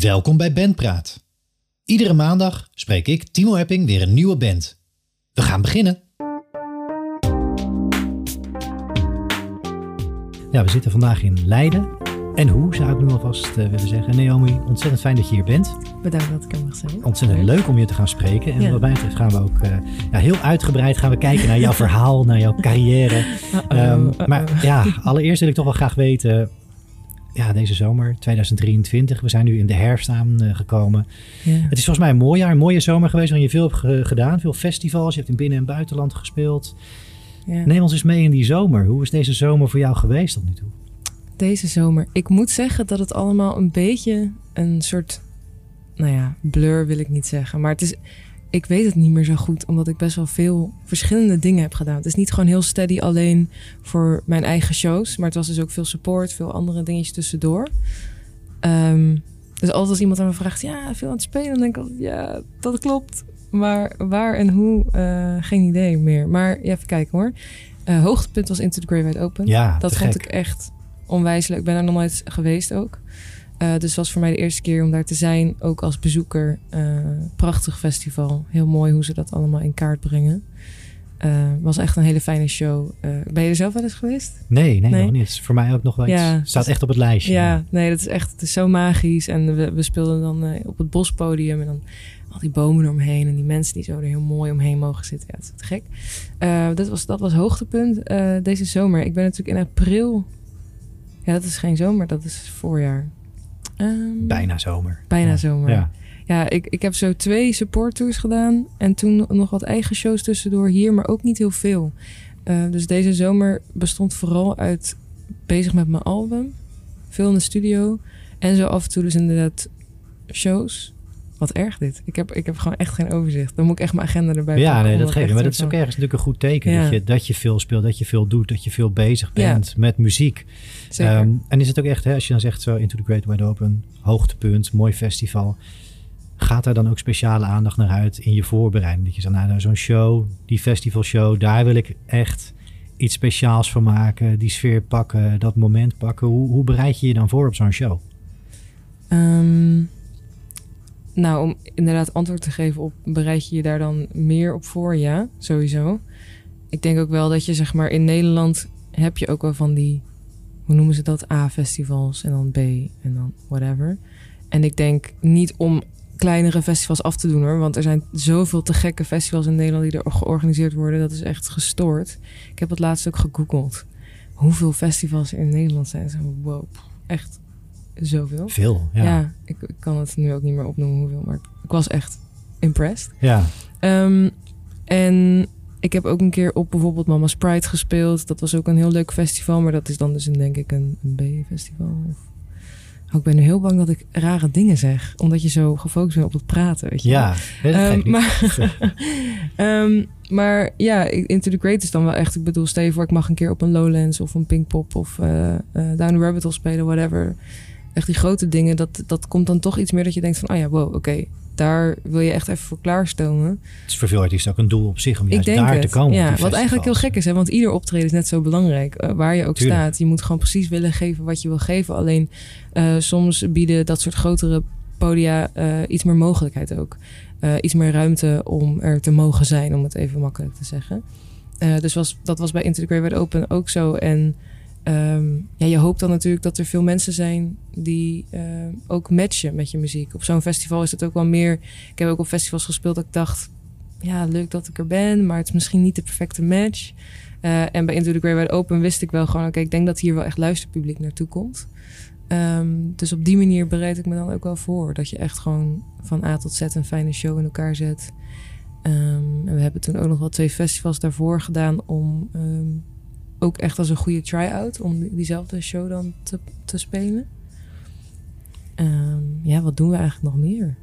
Welkom bij Bandpraat. Iedere maandag spreek ik, Timo Epping, weer een nieuwe band. We gaan beginnen. Ja, we zitten vandaag in Leiden. En hoe, zou ik nu alvast uh, willen zeggen. Naomi, ontzettend fijn dat je hier bent. Bedankt dat ik er mag zijn. Ontzettend leuk om je te gaan spreken. En ja. wat mij betreft gaan we ook uh, ja, heel uitgebreid gaan we kijken naar jouw verhaal, naar jouw carrière. Uh -oh, um, maar ja, allereerst wil ik toch wel graag weten ja, deze zomer 2023. We zijn nu in de herfst aangekomen. Uh, Ja. Het is volgens mij een mooi jaar, een mooie zomer geweest waarin je veel hebt ge gedaan. Veel festivals, je hebt in binnen- en buitenland gespeeld. Ja. Neem ons eens mee in die zomer. Hoe is deze zomer voor jou geweest tot nu toe? Deze zomer. Ik moet zeggen dat het allemaal een beetje een soort, nou ja, blur wil ik niet zeggen. Maar het is, ik weet het niet meer zo goed, omdat ik best wel veel verschillende dingen heb gedaan. Het is niet gewoon heel steady alleen voor mijn eigen shows, maar het was dus ook veel support, veel andere dingetjes tussendoor. Um, dus altijd als iemand aan me vraagt, ja, veel aan het spelen, dan denk ik altijd, ja, dat klopt. Maar waar en hoe, uh, geen idee meer. Maar ja, even kijken hoor. Uh, hoogtepunt was Into the Great Wide Open. Ja, dat vond gek. ik echt onwijs leuk. Ik ben daar nog nooit geweest ook. Uh, dus het was voor mij de eerste keer om daar te zijn, ook als bezoeker. Uh, prachtig festival. Heel mooi hoe ze dat allemaal in kaart brengen. Uh, was echt een hele fijne show. Ben je er zelf wel eens geweest? Nee, nee, nee? nog niet. Voor mij ook nog wel iets. Ja, staat echt op het lijstje. Ja, nee, dat is echt het is zo magisch. En we, we speelden dan op het bospodium en dan al die bomen eromheen en die mensen die zo er heel mooi omheen mogen zitten. Ja, dat is gek. Dat, was, dat was hoogtepunt deze zomer. Ik ben natuurlijk in april. Ja, dat is geen zomer, dat is voorjaar. Um, bijna zomer. Bijna ja. zomer. Ja. Ja, ik, ik heb zo twee support tours gedaan. En toen nog wat eigen shows tussendoor hier, maar ook niet heel veel. Uh, dus deze zomer bestond vooral uit bezig met mijn album. Veel in de studio. En zo af en toe dus inderdaad shows. Wat erg dit. Ik heb, ik heb gewoon echt geen overzicht. Dan moet ik echt mijn agenda erbij Ja, nee, dat ik Maar dat is ook ergens natuurlijk een goed teken. Ja. Dat, je, dat je veel speelt, dat je veel doet, dat je veel bezig Ja. bent met muziek. Zeker. Ehm, en is het ook echt, hè, als je dan zegt zo Into the Great Wide Open, hoogtepunt, mooi festival. Gaat daar dan ook speciale aandacht naar uit in je voorbereiding? Dat je zegt, nou, nou zo'n show, die festivalshow, daar wil ik echt iets speciaals van maken. Die sfeer pakken, dat moment pakken. Hoe, hoe bereid je je dan voor op zo'n show? Ehm, nou, om inderdaad antwoord te geven op bereid je je daar dan meer op voor? Ja, sowieso. Ik denk ook wel dat je zeg maar in Nederland heb je ook wel van die, hoe noemen ze dat? A-festivals en dan B en dan whatever. En ik denk niet om kleinere festivals af te doen hoor. Want er zijn zoveel te gekke festivals in Nederland die er georganiseerd worden. Dat is echt gestoord. Ik heb het laatst ook gegoogeld. Hoeveel festivals in Nederland zijn. Wow, echt zoveel. Veel, ja. Ja, ik, ik kan het nu ook niet meer opnoemen hoeveel, maar ik was echt impressed. ja. Um, en ik heb ook een keer op bijvoorbeeld Mama's Pride gespeeld. Dat was ook een heel leuk festival, maar dat is dan dus een, denk ik een, een B-festival. Oh, ik ben nu heel bang dat ik rare dingen zeg, omdat je zo gefocust bent op het praten. Weet je? ja Um, niet. maar, um, maar ja, Into the Great is dan wel echt... Ik bedoel, voor, ik mag een keer op een Lowlands of een Pinkpop... of uh, uh, Down the Rabbit Hole spelen, whatever. Echt die grote dingen, dat, dat komt dan toch iets meer dat je denkt van... oh ja, wow, oké, okay, daar wil je echt even voor klaarstomen. Het is voor veel artiesten ook een doel op zich om juist daar het, te komen. ja, wat eigenlijk heel gek is, hè, want ieder optreden is net zo belangrijk. Uh, waar je ook Tuurlijk. staat. Je moet gewoon precies willen geven wat je wil geven. Alleen uh, soms bieden dat soort grotere podia uh, iets meer mogelijkheid ook. Iets meer ruimte om er te mogen zijn, om het even makkelijk te zeggen. Dus was, dat was bij Into the Great Wide Open ook zo. En um, ja, je hoopt dan natuurlijk dat er veel mensen zijn die uh, ook matchen met je muziek. Op zo'n festival is het ook wel meer. Ik heb ook op festivals gespeeld dat ik dacht, ja, leuk dat ik er ben, maar het is misschien niet de perfecte match. Uh, en bij Into the Great Wide Open wist ik wel gewoon, oké, ik denk dat hier wel echt luisterpubliek naartoe komt. Um, dus op die manier bereid ik me dan ook wel voor. Dat je echt gewoon van A tot Z een fijne show in elkaar zet. Um, en we hebben toen ook nog wel twee festivals daarvoor gedaan om ook echt als een goede try-out om diezelfde show dan te, te spelen. Um, ja, wat doen we eigenlijk nog meer?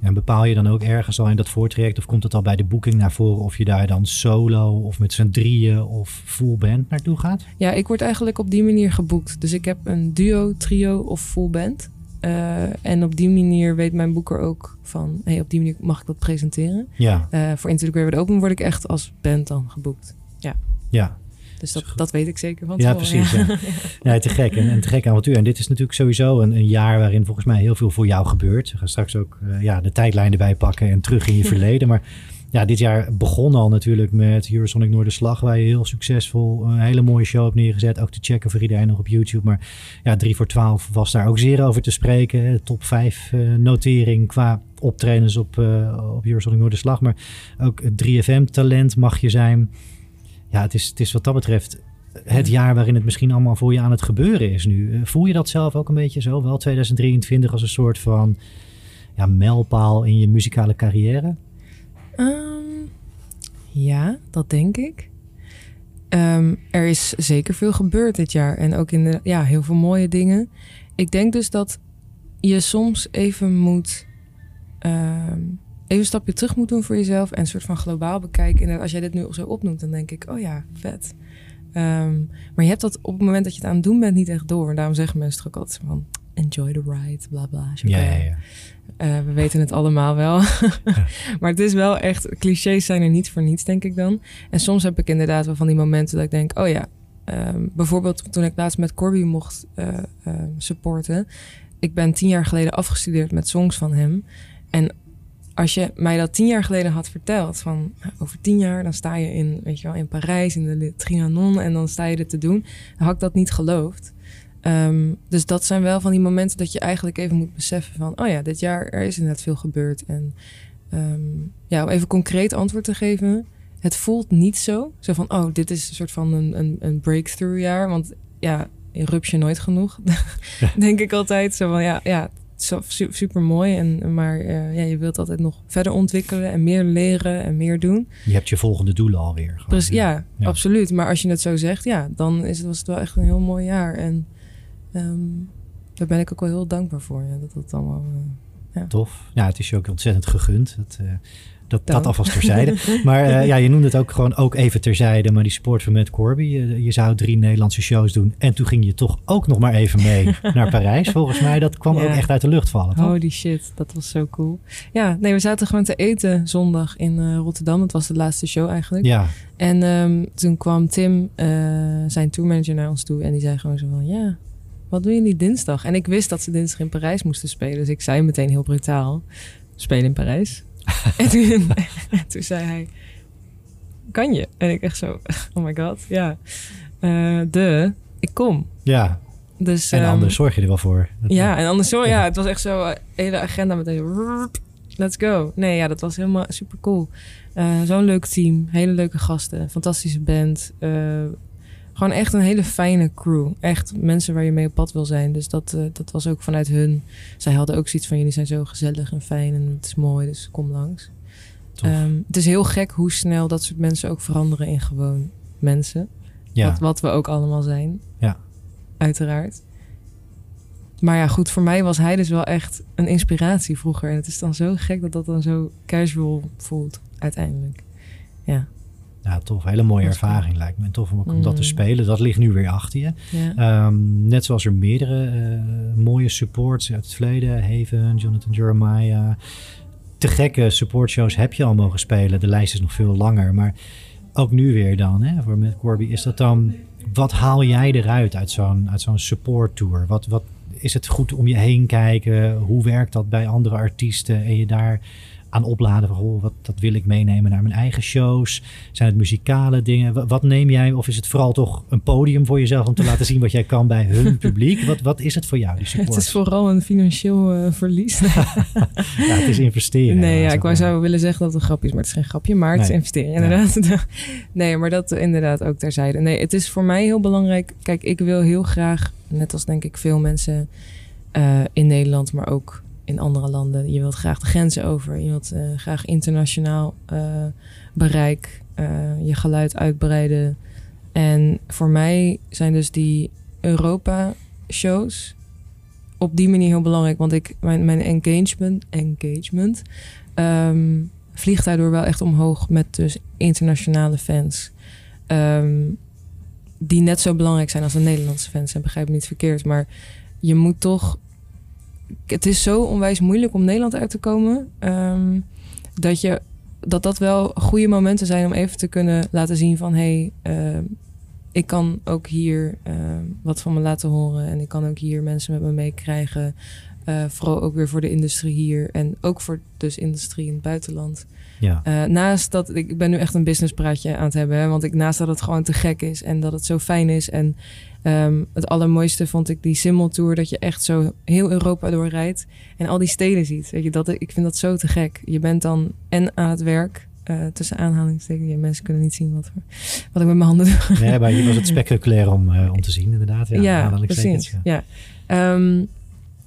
En bepaal je dan ook ergens al in dat voortraject of komt het al bij de boeking naar voren of je daar dan solo of met z'n drieën of full band naartoe gaat? Ja, ik word eigenlijk op die manier geboekt. Dus ik heb een duo, trio of full band. Uh, en op die manier weet mijn boeker ook van, hey, op die manier mag ik dat presenteren. Ja. Uh, voor Into the Great Open word ik echt als band dan geboekt. Ja. Ja. Dus dat, dat weet ik zeker van Ja, precies. Ja. Ja, te gek. En, en te gek avontuur. En dit is natuurlijk sowieso een, een jaar waarin volgens mij heel veel voor jou gebeurt. We gaan straks ook eh, ja, de tijdlijn erbij pakken en terug in je verleden. Maar ja, dit jaar begon al natuurlijk met Eurosonic Noorderslag, waar je heel succesvol een hele mooie show hebt neergezet. Ook te checken voor iedereen nog op YouTube. Maar ja, 3 voor 12 was daar ook zeer over te spreken. Top 5 uh, notering qua optredens op, uh, op Eurosonic Noorderslag. Maar ook 3FM talent mag je zijn. Ja, het is, het is wat dat betreft het jaar waarin het misschien allemaal voor je aan het gebeuren is nu. Voel je dat zelf ook een beetje zo? Wel 2023 als een soort van ja, mijlpaal in je muzikale carrière? Um, ja, dat denk ik. Um, er is zeker veel gebeurd dit jaar. En ook in de, ja, heel veel mooie dingen. Ik denk dus dat je soms even moet. Um, even een stapje terug moet doen voor jezelf. En een soort van globaal bekijken. En als jij dit nu zo opnoemt, dan denk ik: oh ja, vet. Um, maar je hebt dat op het moment dat je het aan het doen bent niet echt door. En daarom zeggen mensen ook altijd van enjoy the ride, bla bla. Ja, ja, ja. Uh, we weten het allemaal wel. maar het is wel echt, clichés zijn er niet voor niets, denk ik dan. En soms heb ik inderdaad wel van die momenten dat ik denk, oh ja, um, bijvoorbeeld toen ik laatst met Corby mocht uh, uh, supporten. Ik ben tien jaar geleden afgestudeerd met songs van hem. En als je mij dat tien jaar geleden had verteld, van over tien jaar dan sta je in, weet je wel, in Parijs, in de Trianon en dan sta je dit te doen, dan had ik dat niet geloofd. Um, dus dat zijn wel van die momenten dat je eigenlijk even moet beseffen van, oh ja, dit jaar er is inderdaad veel gebeurd. En um, ja, om even concreet antwoord te geven, het voelt niet zo. Zo van, oh, dit is een soort van een, een, een breakthrough jaar. Want ja, rups je nooit genoeg, denk ik altijd. Zo van, ja, ja super mooi. En, maar uh, ja, je wilt altijd nog verder ontwikkelen en meer leren en meer doen. Je hebt je volgende doelen alweer. Gewoon, dus, ja, ja, ja, absoluut. Maar als je het zo zegt, ja, dan is het, was het wel echt een heel mooi jaar. En um, daar ben ik ook wel heel dankbaar voor. Ja, dat dat allemaal. Uh, ja. Tof. Ja, het is je ook ontzettend gegund. Uh, dat, dat alvast terzijde. maar uh, ja, je noemde het ook gewoon ook even terzijde. Maar die sport van Matt Corby. Je, je, zou drie Nederlandse shows doen. En toen ging je toch ook nog maar even mee naar Parijs. Volgens mij, dat kwam ja. ook echt uit de lucht vallen. Toch? Holy shit, dat was zo cool. Ja, nee, we zaten gewoon te eten zondag in uh, Rotterdam. Dat was de laatste show eigenlijk. Ja. En um, toen kwam Tim, uh, zijn tourmanager, naar ons toe. En die zei gewoon zo van, ja, wat doen jullie dinsdag? En ik wist dat ze dinsdag in Parijs moesten spelen. Dus ik zei meteen heel brutaal, spelen in Parijs. en, toen, en toen zei hij, kan je? En ik echt zo, oh my god, ja. Uh, de, ik kom. Ja, dus, en um, anders zorg je er wel voor. Dat ja, en anders zorg ja, het was echt zo, uh, hele agenda meteen, let's go. Nee, ja, dat was helemaal super cool. Uh, Zo'n leuk team, hele leuke gasten, fantastische band. Gewoon echt een hele fijne crew. Echt mensen waar je mee op pad wil zijn. Dus dat, uh, dat was ook vanuit hun. Zij hadden ook zoiets van: jullie zijn zo gezellig en fijn en het is mooi, dus kom langs. Um, het is heel gek hoe snel dat soort mensen ook veranderen in gewoon mensen. Ja. Wat, wat we ook allemaal zijn. Ja. Uiteraard. Maar ja, goed, voor mij was hij dus wel echt een inspiratie vroeger. En het is dan zo gek dat dat dan zo casual voelt, uiteindelijk. Ja. Ja, tof. Hele mooie ervaring lijkt me. En tof om, ook om mm. dat te spelen. Dat ligt nu weer achter je. Ja. Um, net zoals er meerdere uh, mooie supports uit het verleden. Haven, Jonathan Jeremiah. Te gekke supportshows heb je al mogen spelen. De lijst is nog veel langer. Maar ook nu weer dan, hè, voor met Corby. Is dat dan... Wat haal jij eruit uit zo'n uit zo'n support tour? Wat, wat is het goed om je heen kijken? Hoe werkt dat bij andere artiesten? En je daar aan opladen van wat dat wil ik meenemen naar mijn eigen shows? Zijn het muzikale dingen? Wat, wat, neem jij? Of is het vooral toch een podium voor jezelf om te laten zien wat jij kan bij hun publiek? Wat, wat is het voor jou? Die support? Het is vooral een financieel uh, verlies. ja, het is investeren. Nee, ja, ik zou willen zeggen dat het een grapje is, maar het is geen grapje. Maar het nee. is investeren, inderdaad. Nee, maar dat inderdaad ook terzijde. Nee, het is voor mij heel belangrijk. Kijk, ik wil heel graag, net als denk ik veel mensen uh, in Nederland, maar ook in andere landen. Je wilt graag de grenzen over. Je wilt uh, graag internationaal uh, bereik, uh, je geluid uitbreiden. En voor mij zijn dus die Europa-shows op die manier heel belangrijk. Want ik, mijn, mijn engagement, engagement um, vliegt daardoor wel echt omhoog met dus internationale fans. Um, die net zo belangrijk zijn als de Nederlandse fans. En begrijp me niet verkeerd. Maar je moet toch het is zo onwijs moeilijk om Nederland uit te komen. Um, dat, je, dat dat wel goede momenten zijn om even te kunnen laten zien van... hé, hey, uh, ik kan ook hier uh, wat van me laten horen. En ik kan ook hier mensen met me meekrijgen. Uh, vooral ook weer voor de industrie hier. En ook voor dus industrie in het buitenland. Ja. Uh, naast dat, ik ben nu echt een businesspraatje aan het hebben. Hè, want ik, naast dat het gewoon te gek is en dat het zo fijn is. En um, het allermooiste vond ik die Simmeltour. Dat je echt zo heel Europa doorrijdt. En al die steden ziet. Weet je, dat, ik vind dat zo te gek. Je bent dan en aan het werk. Uh, tussen aanhalingstekens. Ja, mensen kunnen niet zien wat, wat ik met mijn handen doe. Nee, maar hier was het spectaculair om, uh, om te zien, inderdaad. Ja, ja precies. Ja. ja. Um,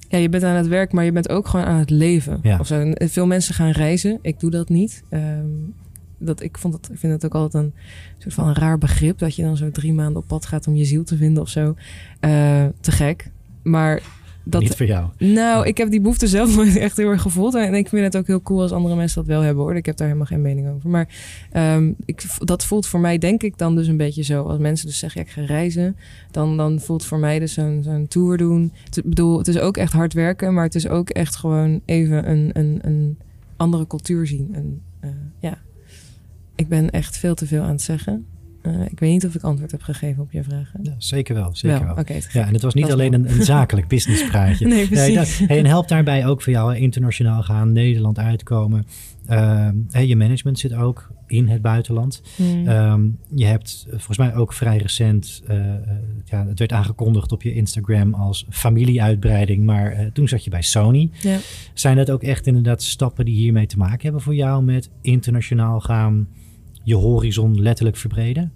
ja, je bent aan het werk, maar je bent ook gewoon aan het leven. Ja. Of zo. Veel mensen gaan reizen. Ik doe dat niet. Um, dat, ik, vond dat, ik vind het ook altijd een soort van een raar begrip. Dat je dan zo drie maanden op pad gaat om je ziel te vinden of zo. Uh, te gek. Maar dat, niet voor jou. Nou, ik heb die behoefte zelf nooit echt heel erg gevoeld. En ik vind het ook heel cool als andere mensen dat wel hebben hoor. Ik heb daar helemaal geen mening over. Maar um, ik, dat voelt voor mij denk ik dan dus een beetje zo. Als mensen dus zeggen, ja, ik ga reizen. Dan, dan voelt voor mij dus zo'n zo'n tour doen. Ik bedoel, het is ook echt hard werken. Maar het is ook echt gewoon even een, een, een andere cultuur zien. En ja, ik ben echt veel te veel aan het zeggen. Uh, ik weet niet of ik antwoord heb gegeven op je vragen. Ja, zeker wel, zeker wel. wel. Okay, ja, en het was niet alleen een, een, zakelijk businesspraatje. nee, precies. Nee, dat, en helpt daarbij ook voor jou internationaal gaan, Nederland uitkomen. Uh, je management zit ook in het buitenland. Hmm. Um, je hebt volgens mij ook vrij recent, uh, ja, het werd aangekondigd op je Instagram als familieuitbreiding, maar uh, toen zat je bij Sony. Ja. Zijn dat ook echt inderdaad stappen die hiermee te maken hebben voor jou met internationaal gaan? Je horizon letterlijk verbreden?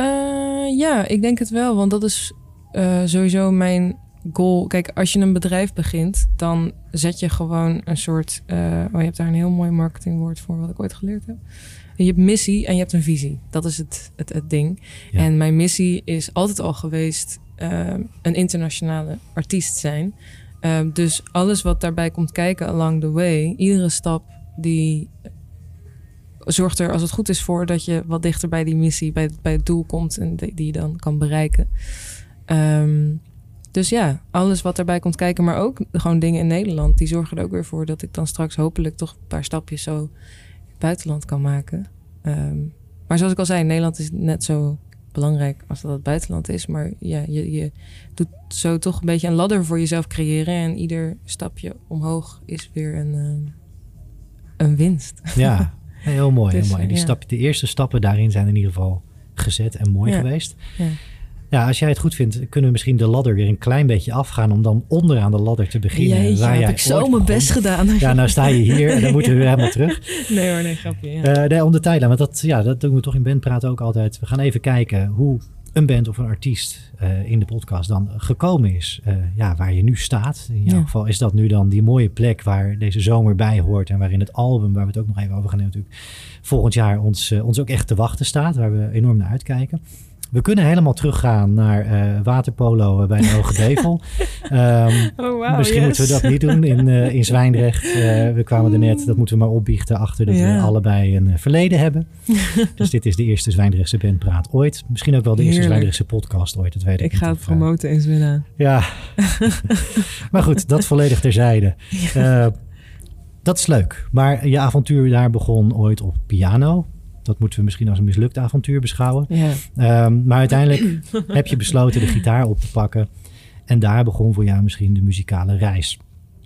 Uh, ja, ik denk het wel. Want dat is uh, sowieso mijn goal. Kijk, als je een bedrijf begint, dan zet je gewoon een soort. Uh, oh, je hebt daar een heel mooi marketingwoord voor, wat ik ooit geleerd heb. Je hebt missie en je hebt een visie. Dat is het, het, het ding. Ja. En mijn missie is altijd al geweest een internationale artiest zijn. dus alles wat daarbij komt kijken along the way, iedere stap die zorgt er, als het goed is, voor dat je wat dichter bij die missie, bij, bij het doel komt en die, je dan kan bereiken. Um, dus ja, alles wat erbij komt kijken, maar ook gewoon dingen in Nederland, die zorgen er ook weer voor dat ik dan straks hopelijk toch een paar stapjes zo in het buitenland kan maken. Um, maar zoals ik al zei, Nederland is net zo belangrijk als dat het buitenland is. Maar ja, je, je doet zo toch een beetje een ladder voor jezelf creëren. En ieder stapje omhoog is weer een, um, een winst. Ja, Heel mooi, Dus, heel mooi. En die ja. stap, de eerste stappen daarin zijn in ieder geval gezet en mooi Ja. geweest. Ja. Ja, als jij het goed vindt, kunnen we misschien de ladder weer een klein beetje afgaan om dan onderaan de ladder te beginnen. Jeetje, waar heb jij ik zo mijn begon. best gedaan. Ja, nou sta je hier en dan moeten we weer helemaal terug. Nee hoor, nee, grapje. Ja. Eh nee, om de tijdlijn, want dat, ja, dat doen we toch in bandpraten ook altijd. We gaan even kijken hoe een band of een artiest eh, in de podcast dan gekomen is. eh, ja, waar je nu staat. In jouw Ja. geval is dat nu dan die mooie plek waar deze zomer bij hoort. En waarin het album, waar we het ook nog even over gaan hebben natuurlijk, volgend jaar ons, eh, ons ook echt te wachten staat. Waar we enorm naar uitkijken. We kunnen helemaal teruggaan naar eh, waterpolo eh, bij de Hoge Devel. Ehm, Oh, Misschien yes. moeten we dat niet doen in, in Zwijndrecht. We kwamen er net, dat moeten we maar opbiechten achter dat we allebei een verleden hebben. dus dit is de eerste Zwijndrechtse bandpraat ooit. Misschien ook wel de eerste Heerlijk. Zwijndrechtse podcast ooit, dat weet ik, Ik ga het promoten in Zwinna. ja. maar goed, dat volledig terzijde. Dat is leuk. Maar je avontuur daar begon ooit op piano. Dat moeten we misschien als een mislukt avontuur beschouwen. Ja. Ehm, maar uiteindelijk heb je besloten de gitaar op te pakken. En daar begon voor jou misschien de muzikale reis.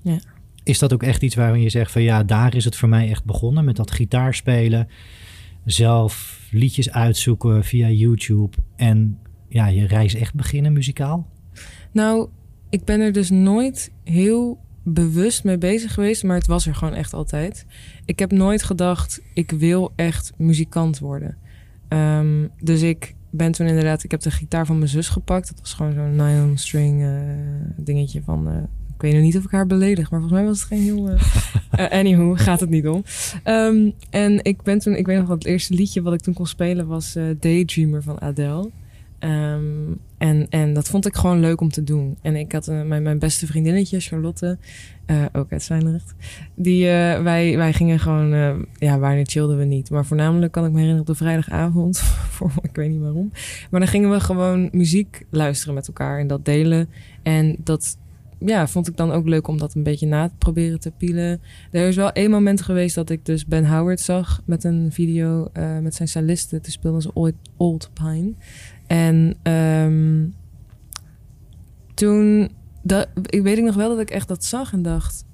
Ja. Is dat ook echt iets waarin je zegt van ja, daar is het voor mij echt begonnen met dat gitaarspelen. Zelf liedjes uitzoeken via YouTube. En ja, je reis echt beginnen muzikaal? Nou, ik ben er dus nooit heel bewust mee bezig geweest, maar het was er gewoon echt altijd. Ik heb nooit gedacht, ik wil echt muzikant worden. Ehm, dus ik ben toen inderdaad, ik heb de gitaar van mijn zus gepakt. Dat was gewoon zo'n nylon string eh, dingetje van, eh, ik weet nog niet of ik haar beledig, maar volgens mij was het geen heel... eh, anywho, gaat het niet om. Ehm, en ik ben toen, ik weet nog wat het eerste liedje wat ik toen kon spelen was Daydreamer van Adele. Ehm, en, en dat vond ik gewoon leuk om te doen. En ik had eh, mijn, mijn beste vriendinnetje, Charlotte, eh, ook uit Zwijndrecht. Die, eh, wij, wij gingen gewoon, ja, wanneer chillden we niet. Maar voornamelijk kan ik me herinneren op de vrijdagavond, voor, ik weet niet waarom. Maar dan gingen we gewoon muziek luisteren met elkaar en dat delen. En dat ja, vond ik dan ook leuk om dat een beetje na te proberen te pielen. Er is wel één moment geweest dat ik dus Ben Howard zag met een video met zijn cellisten. Toen speelden ze Old Pine. En ehm, toen, dat, ik weet ik nog wel dat ik echt dat zag en dacht...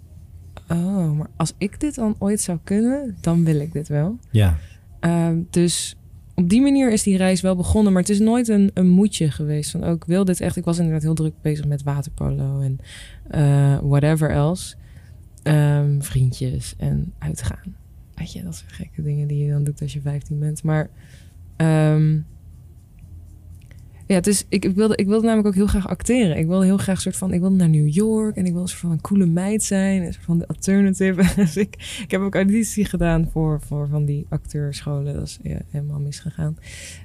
Oh, maar als ik dit dan ooit zou kunnen, dan wil ik dit wel. Ja. Ehm, dus op die manier is die reis wel begonnen. Maar het is nooit een, een moedje geweest. Van, ook wil dit echt. Ik was inderdaad heel druk bezig met waterpolo en eh, whatever else. Ehm, vriendjes en uitgaan. Weet je, dat soort gekke dingen die je dan doet als je 15 bent. Maar ja, is, ik, wilde, ik wilde namelijk ook heel graag acteren. Ik wilde heel graag soort van, ik wilde naar New York en ik wilde een soort van een coole meid zijn, soort van de alternative. dus ik, ik heb ook auditie gedaan voor, voor van die acteurscholen. Dat is helemaal misgegaan.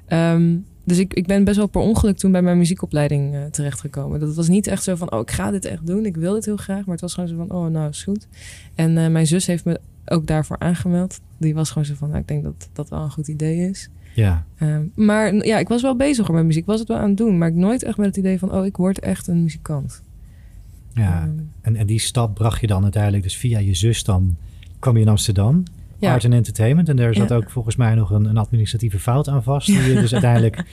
Ehm, dus ik, ik ben best wel per ongeluk toen bij mijn muziekopleiding uh, terechtgekomen. Dat was niet echt zo van, oh, ik ga dit echt doen. Ik wil dit heel graag. Maar het was gewoon zo van, oh, nou, is goed. En uh, mijn zus heeft me ook daarvoor aangemeld. Die was gewoon zo van, nou, ik denk dat dat wel een goed idee is. Ja. Um, maar ja, ik was wel bezig met muziek. Ik was het wel aan het doen. Maar ik nooit echt met het idee van... oh, ik word echt een muzikant. Ja, um, en, en die stap bracht je dan uiteindelijk... dus via je zus dan kwam je in Amsterdam... Ja. Art and Entertainment. En daar zat ja. ook volgens mij nog een, een, administratieve fout aan vast. Die je dus uiteindelijk...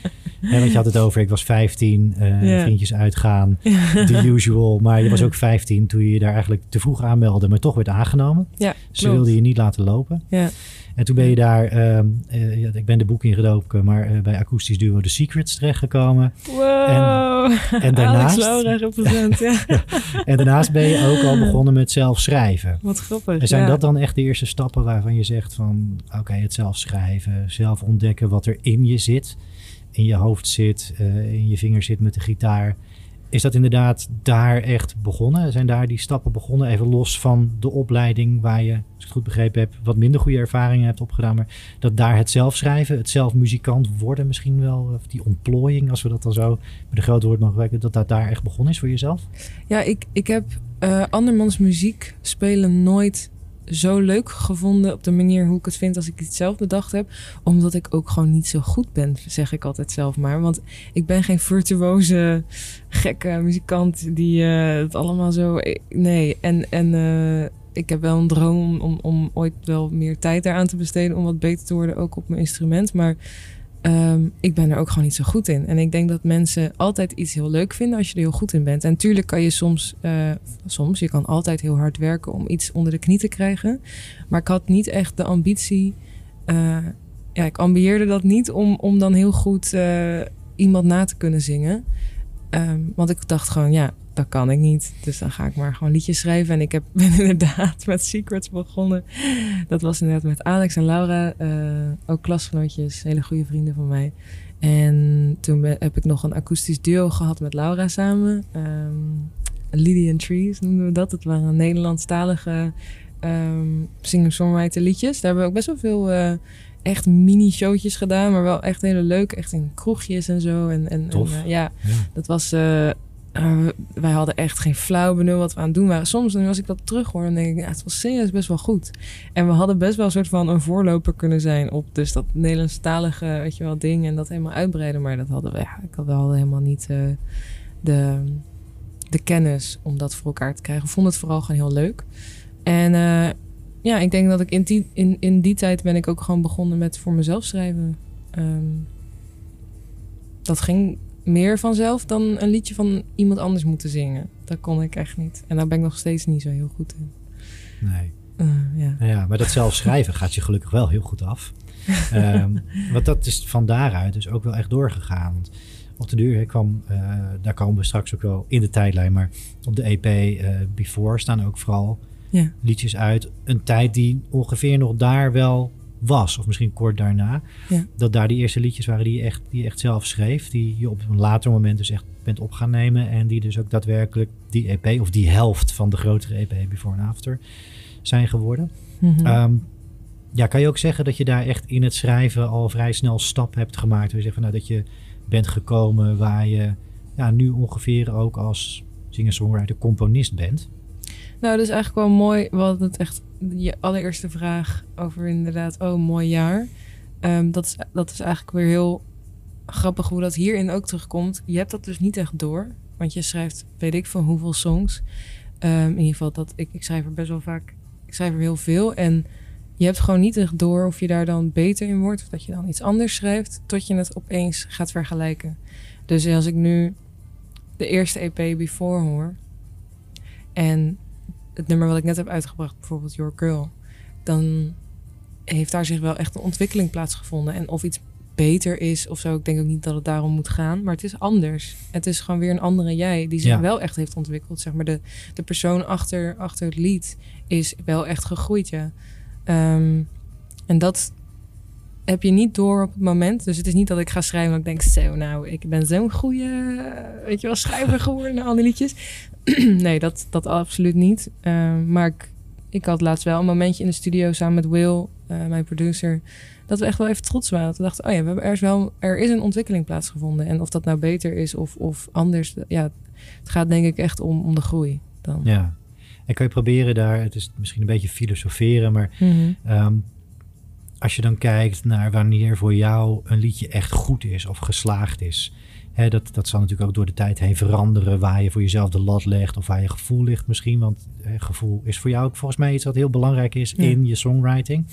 Hè, want je had het over, ik was 15, uh, ja. vriendjes uitgaan, the usual. Maar je was ook 15 toen je je daar eigenlijk te vroeg aanmeldde, maar toch werd aangenomen. Ja, Ze wilden je niet laten lopen. Ja. En toen ben je daar, uh, ja, ik ben de boek ingedoken, maar uh, bij akoestisch duo The Secrets terechtgekomen. Wow, en, en daarnaast, represent, ja. en daarnaast ben je ook al begonnen met zelf schrijven. Wat grappig. En zijn ja. dat dan echt de eerste stappen waarvan je zegt van, oké, okay, het zelf schrijven, zelf ontdekken wat er in je zit, in je hoofd zit, uh, in je vinger zit met de gitaar. Is dat inderdaad daar echt begonnen? Zijn daar die stappen begonnen? Even los van de opleiding waar je, als ik het goed begrepen heb, wat minder goede ervaringen hebt opgedaan. Maar dat daar het zelf schrijven, het zelf muzikant worden misschien wel, of die ontplooiing, als we dat dan zo met een groot woord mogen gebruiken, dat dat daar echt begonnen is voor jezelf? Ja, ik, ik heb uh, andermans muziek spelen nooit zo leuk gevonden op de manier hoe ik het vind als ik het zelf bedacht heb. Omdat ik ook gewoon niet zo goed ben, zeg ik altijd zelf maar. Want ik ben geen virtuoze, gekke muzikant die uh, het allemaal zo... Nee, en, en uh, ik heb wel een droom om, om ooit wel meer tijd daaraan te besteden... om wat beter te worden, ook op mijn instrument. Maar um, ik ben er ook gewoon niet zo goed in. En ik denk dat mensen altijd iets heel leuk vinden als je er heel goed in bent. En tuurlijk kan je soms, uh, soms, je kan altijd heel hard werken om iets onder de knie te krijgen. Maar ik had niet echt de ambitie. Uh, ja, ik ambieerde dat niet om, om dan heel goed uh, iemand na te kunnen zingen. Um, want ik dacht gewoon, ja, dat kan ik niet. Dus dan ga ik maar gewoon liedjes schrijven. En ik heb, ben inderdaad met Secrets begonnen. Dat was inderdaad met Alex en Laura. Uh, ook klasgenootjes, hele goede vrienden van mij. En toen ben, heb ik nog een akoestisch duo gehad met Laura samen. Um, Lydian Trees noemden we dat. Het waren Nederlandstalige um, singer-songwriter liedjes. Daar hebben we ook best wel veel... Uh, echt mini-showtjes gedaan, maar wel echt hele leuk. Echt in kroegjes en zo. En, en, uh, ja, ja, dat was... Uh, uh, wij hadden echt geen flauw benul wat we aan het doen waren. Soms, nu als ik dat terug hoor, dan denk ik, ja, het was serieus best wel goed. En we hadden best wel een soort van een voorloper kunnen zijn op dus dat Nederlandstalige, weet je wel, ding en dat helemaal uitbreiden. Maar dat hadden we, ik had wel helemaal niet uh, de, de kennis om dat voor elkaar te krijgen. Ik vond het vooral gewoon heel leuk. En uh, ja, ik denk dat ik in die, in, in die tijd ben ik ook gewoon begonnen met voor mezelf schrijven. Um, dat ging meer vanzelf dan een liedje van iemand anders moeten zingen. Dat kon ik echt niet. En daar ben ik nog steeds niet zo heel goed in. Nee. Uh, ja. Nou ja, maar dat zelf schrijven gaat je gelukkig wel heel goed af. um, want dat is van daaruit dus ook wel echt doorgegaan. Want op de duur kwam, uh, daar komen we straks ook wel in de tijdlijn, maar op de EP uh, Before staan ook vooral ja. liedjes uit. Een tijd die ongeveer nog daar wel was, of misschien kort daarna. Ja. Dat daar die eerste liedjes waren die je, echt, die je echt zelf schreef. Die je op een later moment dus echt bent op gaan nemen. En die dus ook daadwerkelijk die EP, of die helft van de grotere EP Before and After zijn geworden. Mhm. Mm -hmm. um, ja, kan je ook zeggen dat je daar echt in het schrijven al vrij snel stap hebt gemaakt? We zeggen nou, dat je bent gekomen waar je ja, nu ongeveer ook als singer-songwriter componist bent? Nou, dat is eigenlijk wel mooi. Wat het echt je allereerste vraag over inderdaad, oh, mooi jaar. Um, dat, is, dat is eigenlijk weer heel grappig hoe dat hierin ook terugkomt. Je hebt dat dus niet echt door, want je schrijft, weet ik van hoeveel songs. Um, in ieder geval, dat, ik, ik schrijf er best wel vaak, ik schrijf er heel veel. En je hebt gewoon niet echt door of je daar dan beter in wordt of dat je dan iets anders schrijft, tot je het opeens gaat vergelijken. Dus als ik nu de eerste EP Before hoor en het nummer wat ik net heb uitgebracht, bijvoorbeeld Your Girl, dan heeft daar zich wel echt een ontwikkeling plaatsgevonden. En of iets beter is of zo, ik denk ook niet dat het daarom moet gaan, maar het is anders. Het is gewoon weer een andere jij die zich Ja. wel echt heeft ontwikkeld. Zeg maar de, de persoon achter, achter het lied is wel echt gegroeid, ja. Ehm, en dat heb je niet door op het moment. Dus het is niet dat ik ga schrijven en ik denk, zo, nou, ik ben zo'n goede, weet je wel, schrijver geworden naar al die liedjes. nee, dat, dat absoluut niet. Ehm, maar ik, ik had laatst wel een momentje in de studio samen met Will, eh, mijn producer, dat we echt wel even trots waren. Dat we dachten, oh ja, we hebben, er, is wel, er is een ontwikkeling plaatsgevonden. En of dat nou beter is of, of anders, ja, het gaat denk ik echt om, om de groei. Dan. Ja. En kan je proberen daar, het is misschien een beetje filosoferen, maar. Ehm, als je dan kijkt naar wanneer voor jou een liedje echt goed is of geslaagd is. Hè, dat, dat zal natuurlijk ook door de tijd heen veranderen. Waar je voor jezelf de lat legt of waar je gevoel ligt misschien. Want hè, gevoel is voor jou ook volgens mij iets wat heel belangrijk is Ja. in je songwriting.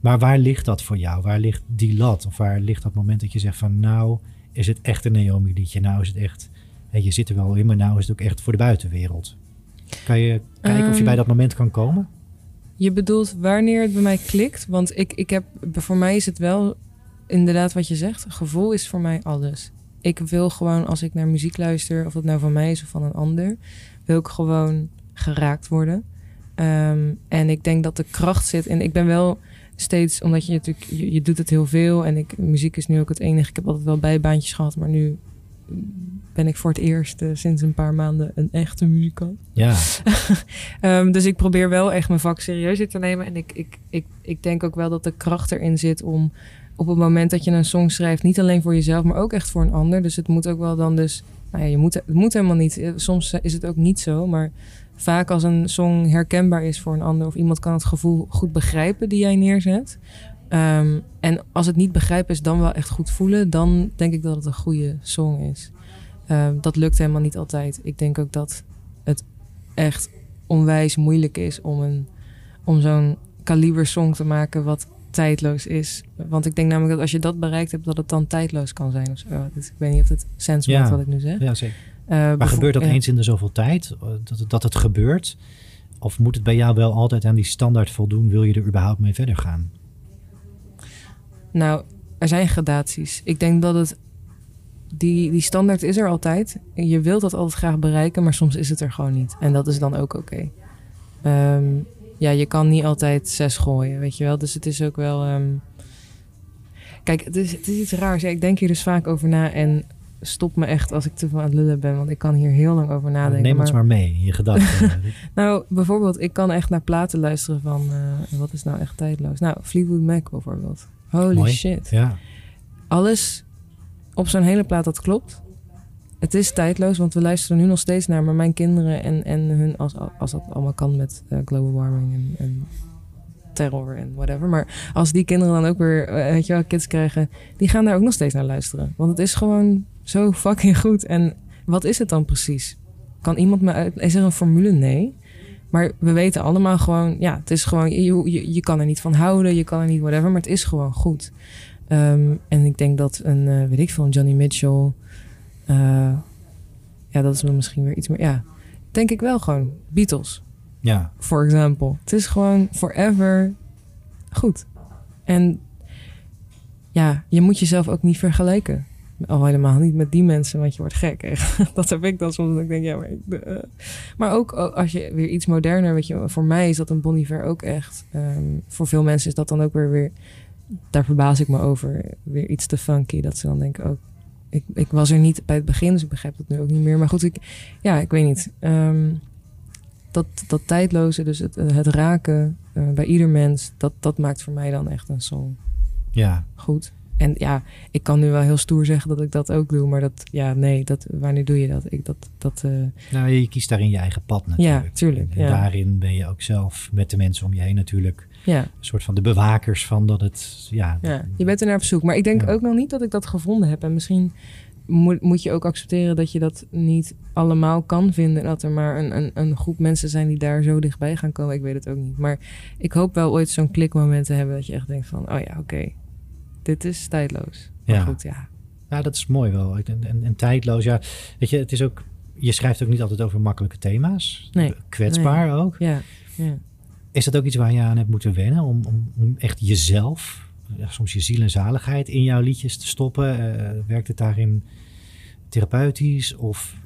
Maar waar ligt dat voor jou? Waar ligt die lat? Of waar ligt dat moment dat je zegt van nou is het echt een Naomi liedje? Nou is het echt, hè, je zit er wel in, maar nou is het ook echt voor de buitenwereld. Kan je kijken of je Ehm, bij dat moment kan komen? Je bedoelt wanneer het bij mij klikt? Want ik, ik heb, voor mij is het wel inderdaad wat je zegt. Gevoel is voor mij alles. Ik wil gewoon als ik naar muziek luister, of dat nou van mij is of van een ander, wil ik gewoon geraakt worden. Ehm, en ik denk dat de kracht zit. En ik ben wel steeds, omdat je natuurlijk, je, je doet het heel veel. En ik, muziek is nu ook het enige. Ik heb altijd wel bijbaantjes gehad, maar nu ben ik voor het eerst eh, sinds een paar maanden een echte muzikant. Ja, Ehm, dus ik probeer wel echt mijn vak serieus in te nemen. En ik, ik, ik, ik denk ook wel dat de kracht erin zit om op het moment dat je een song schrijft, niet alleen voor jezelf, maar ook echt voor een ander. Dus het moet ook wel dan dus. Nou ja, je moet, het moet helemaal niet. Eh, Soms is het ook niet zo. Maar vaak als een song herkenbaar is voor een ander, of iemand kan het gevoel goed begrijpen die jij neerzet. Ehm, en als het niet begrijpen is, dan wel echt goed voelen, dan denk ik dat het een goede song is. Ehm, dat lukt helemaal niet altijd. Ik denk ook dat het echt onwijs moeilijk is om, een, om zo'n kaliber song te maken wat tijdloos is. Want ik denk namelijk dat als je dat bereikt hebt, dat het dan tijdloos kan zijn of zo. Dus ik weet niet of het sens Ja. maakt wat ik nu zeg. ja zeker. Eh, Maar gebeurt dat ja. eens in de zoveel tijd? eh, Dat, het- dat het gebeurt? Of moet het bij jou wel altijd aan die standaard voldoen? Wil je er überhaupt mee verder gaan? Nou, er zijn gradaties. Ik denk dat het. Die, die standaard is er altijd. Je wilt dat altijd graag bereiken, maar soms is het er gewoon niet. En dat is dan ook oké. Ehm, ja, je kan niet altijd zes gooien, weet je wel. Dus het is ook wel. ehm, Kijk, het is, het is iets raars. Ja, ik denk hier dus vaak over na en stop me echt als ik te veel aan het lullen ben, want ik kan hier heel lang over nadenken. Neem ons maar mee in je gedachten. Nou, bijvoorbeeld, ik kan echt naar platen luisteren van. eh, wat is nou echt tijdloos? Nou, Fleetwood Mac bijvoorbeeld. Holy Mooi. shit ja, alles op zo'n hele plaat dat klopt. Het is tijdloos, want we luisteren nu nog steeds naar, maar mijn kinderen en, en hun, als, als dat allemaal kan met eh, global warming en, en terror en whatever. Maar als die kinderen dan ook weer, eh, weet je wel, kids krijgen, die gaan daar ook nog steeds naar luisteren. Want het is gewoon zo fucking goed. En wat is het dan precies? Kan iemand me uit, is er een formule? Nee. Maar we weten allemaal gewoon, ja, het is gewoon, je, je, je kan er niet van houden, je kan er niet whatever, maar het is gewoon goed. Ehm, en ik denk dat een, eh, weet ik veel, een Johnny Mitchell, eh, ja, dat is misschien weer iets meer, ja, denk ik wel gewoon. Beatles, ja, for example. Het is gewoon forever goed. En ja, je moet jezelf ook niet vergelijken. Al helemaal niet met die mensen, want je wordt gek. Echt. Dat heb ik dan soms. Dat ik denk, ja, maar, ik, eh. maar ook als je weer iets moderner, weet je, voor mij is dat een Bon Iver ook echt. ehm, voor veel mensen is dat dan ook weer weer. Daar verbaas ik me over. Weer iets te funky. Dat ze dan denken, ook. ik, ik was er niet bij het begin, dus ik begrijp dat nu ook niet meer. Maar goed, ik, ja, ik weet niet. Ehm, dat, dat tijdloze, dus het, het raken eh, bij ieder mens, dat, dat maakt voor mij dan echt een song ja. goed. En ja, ik kan nu wel heel stoer zeggen dat ik dat ook doe, maar dat, ja, nee, dat, wanneer doe je dat? Ik, dat, dat uh, Nou, je kiest daarin je eigen pad natuurlijk. Ja, tuurlijk. En Ja. daarin ben je ook zelf met de mensen om je heen natuurlijk ja, een soort van de bewakers van dat het, ja. ja, je bent er naar op zoek. Maar ik denk Ja. ook nog niet dat ik dat gevonden heb. En misschien moet, moet je ook accepteren dat je dat niet allemaal kan vinden. En dat er maar een, een, een groep mensen zijn die daar zo dichtbij gaan komen. Ik weet het ook niet. Maar ik hoop wel ooit zo'n klikmoment te hebben dat je echt denkt van, oh ja, oké, dit is tijdloos. Maar Ja. goed, ja. Ja, dat is mooi wel. En, en, en tijdloos, ja. Weet je, het is ook... Je schrijft ook niet altijd over makkelijke thema's. Nee, Kwetsbaar ook. Ja, ja. Is dat ook iets waar je aan hebt moeten wennen? Om, om, om echt jezelf, ja, soms je ziel en zaligheid in jouw liedjes te stoppen? Eh, werkt het daarin therapeutisch? Of,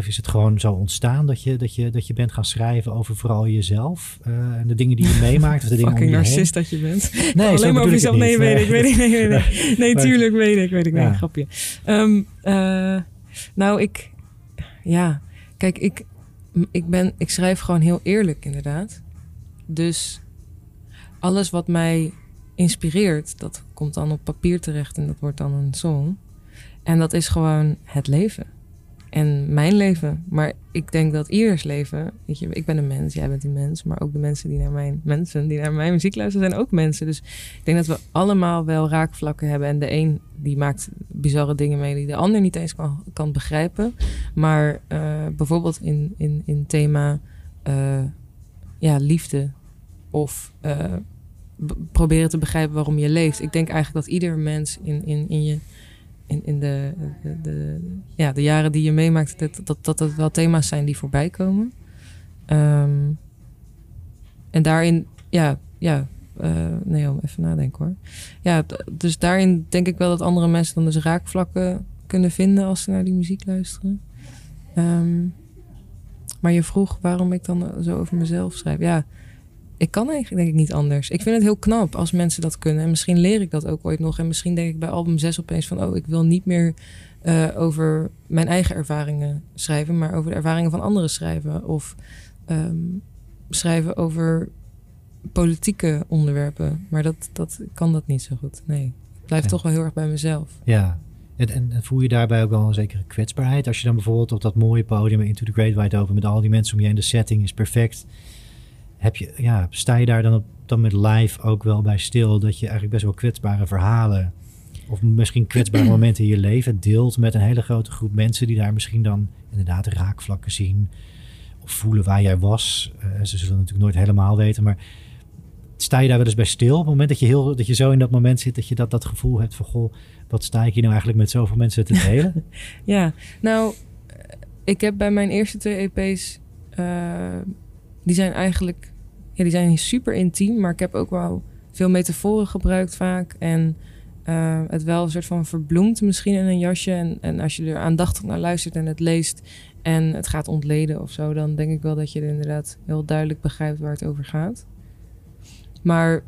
of is het gewoon zo ontstaan dat je, dat, je, dat je bent gaan schrijven over vooral jezelf? eh, en de dingen die je meemaakt? Of de dingen om Fucking narcist dat je bent. Nee, Alleen maar over jezelf. Nee, weet ik, weet ik, nee, nee, nee. Nee, tuurlijk, weet ik, weet ik. Nee, Ja. grapje. Ehm, eh, nou, ik... Ja, kijk, ik, ik, ben, ik schrijf gewoon heel eerlijk, inderdaad. Dus alles wat mij inspireert, dat komt dan op papier terecht en dat wordt dan een song. En dat is gewoon het leven. En mijn leven. Maar ik denk dat ieders leven. Weet je, ik ben een mens, jij bent een mens. Maar ook de mensen die naar mijn mensen die naar mijn muziek luisteren zijn ook mensen. Dus ik denk dat we allemaal wel raakvlakken hebben. En de een die maakt bizarre dingen mee die de ander niet eens kan, kan begrijpen. Maar eh, bijvoorbeeld in, in, in thema eh, ja, liefde. Of eh, proberen te begrijpen waarom je leeft. Ik denk eigenlijk dat ieder mens in, in, in je in, in de, de, ja, de jaren die je meemaakt, dat, dat, dat het wel thema's zijn die voorbij komen. Ehm, en daarin, ja, ja, eh, nee, om even nadenken hoor. Ja, dus daarin denk ik wel dat andere mensen dan dus raakvlakken kunnen vinden als ze naar die muziek luisteren. Ehm, maar je vroeg waarom ik dan zo over mezelf schrijf. Ja, ik kan eigenlijk denk ik niet anders. Ik vind het heel knap als mensen dat kunnen. En misschien leer ik dat ook ooit nog. En misschien denk ik bij album 6 opeens van... oh, ik wil niet meer eh, over mijn eigen ervaringen schrijven... maar over de ervaringen van anderen schrijven. Of ehm, schrijven over politieke onderwerpen. Maar dat, dat kan dat niet zo goed. Nee, ik blijf Ja. toch wel heel erg bij mezelf. Ja. En, en, en voel je daarbij ook wel een zekere kwetsbaarheid? Als je dan bijvoorbeeld op dat mooie podium Into the Great Wide Open met al die mensen om je heen, de setting is perfect. Heb je, ja, sta je daar dan, op, dan met live ook wel bij stil dat je eigenlijk best wel kwetsbare verhalen of misschien kwetsbare momenten in je leven deelt met een hele grote groep mensen die daar misschien dan inderdaad raakvlakken zien of voelen waar jij was. Eh, ze zullen natuurlijk nooit helemaal weten, maar sta je daar wel eens bij stil? Op het moment dat je, heel, dat je zo in dat moment zit, dat je dat, dat gevoel hebt van goh, wat sta ik hier nou eigenlijk met zoveel mensen te delen? Ja, nou, ik heb bij mijn eerste twee EP's, eh, die zijn eigenlijk, ja, die zijn super intiem, maar ik heb ook wel veel metaforen gebruikt vaak en eh, het wel een soort van verbloemd misschien in een jasje. En, en als je er aandachtig naar luistert en het leest en het gaat ontleden of zo, dan denk ik wel dat je er inderdaad heel duidelijk begrijpt waar het over gaat. Maar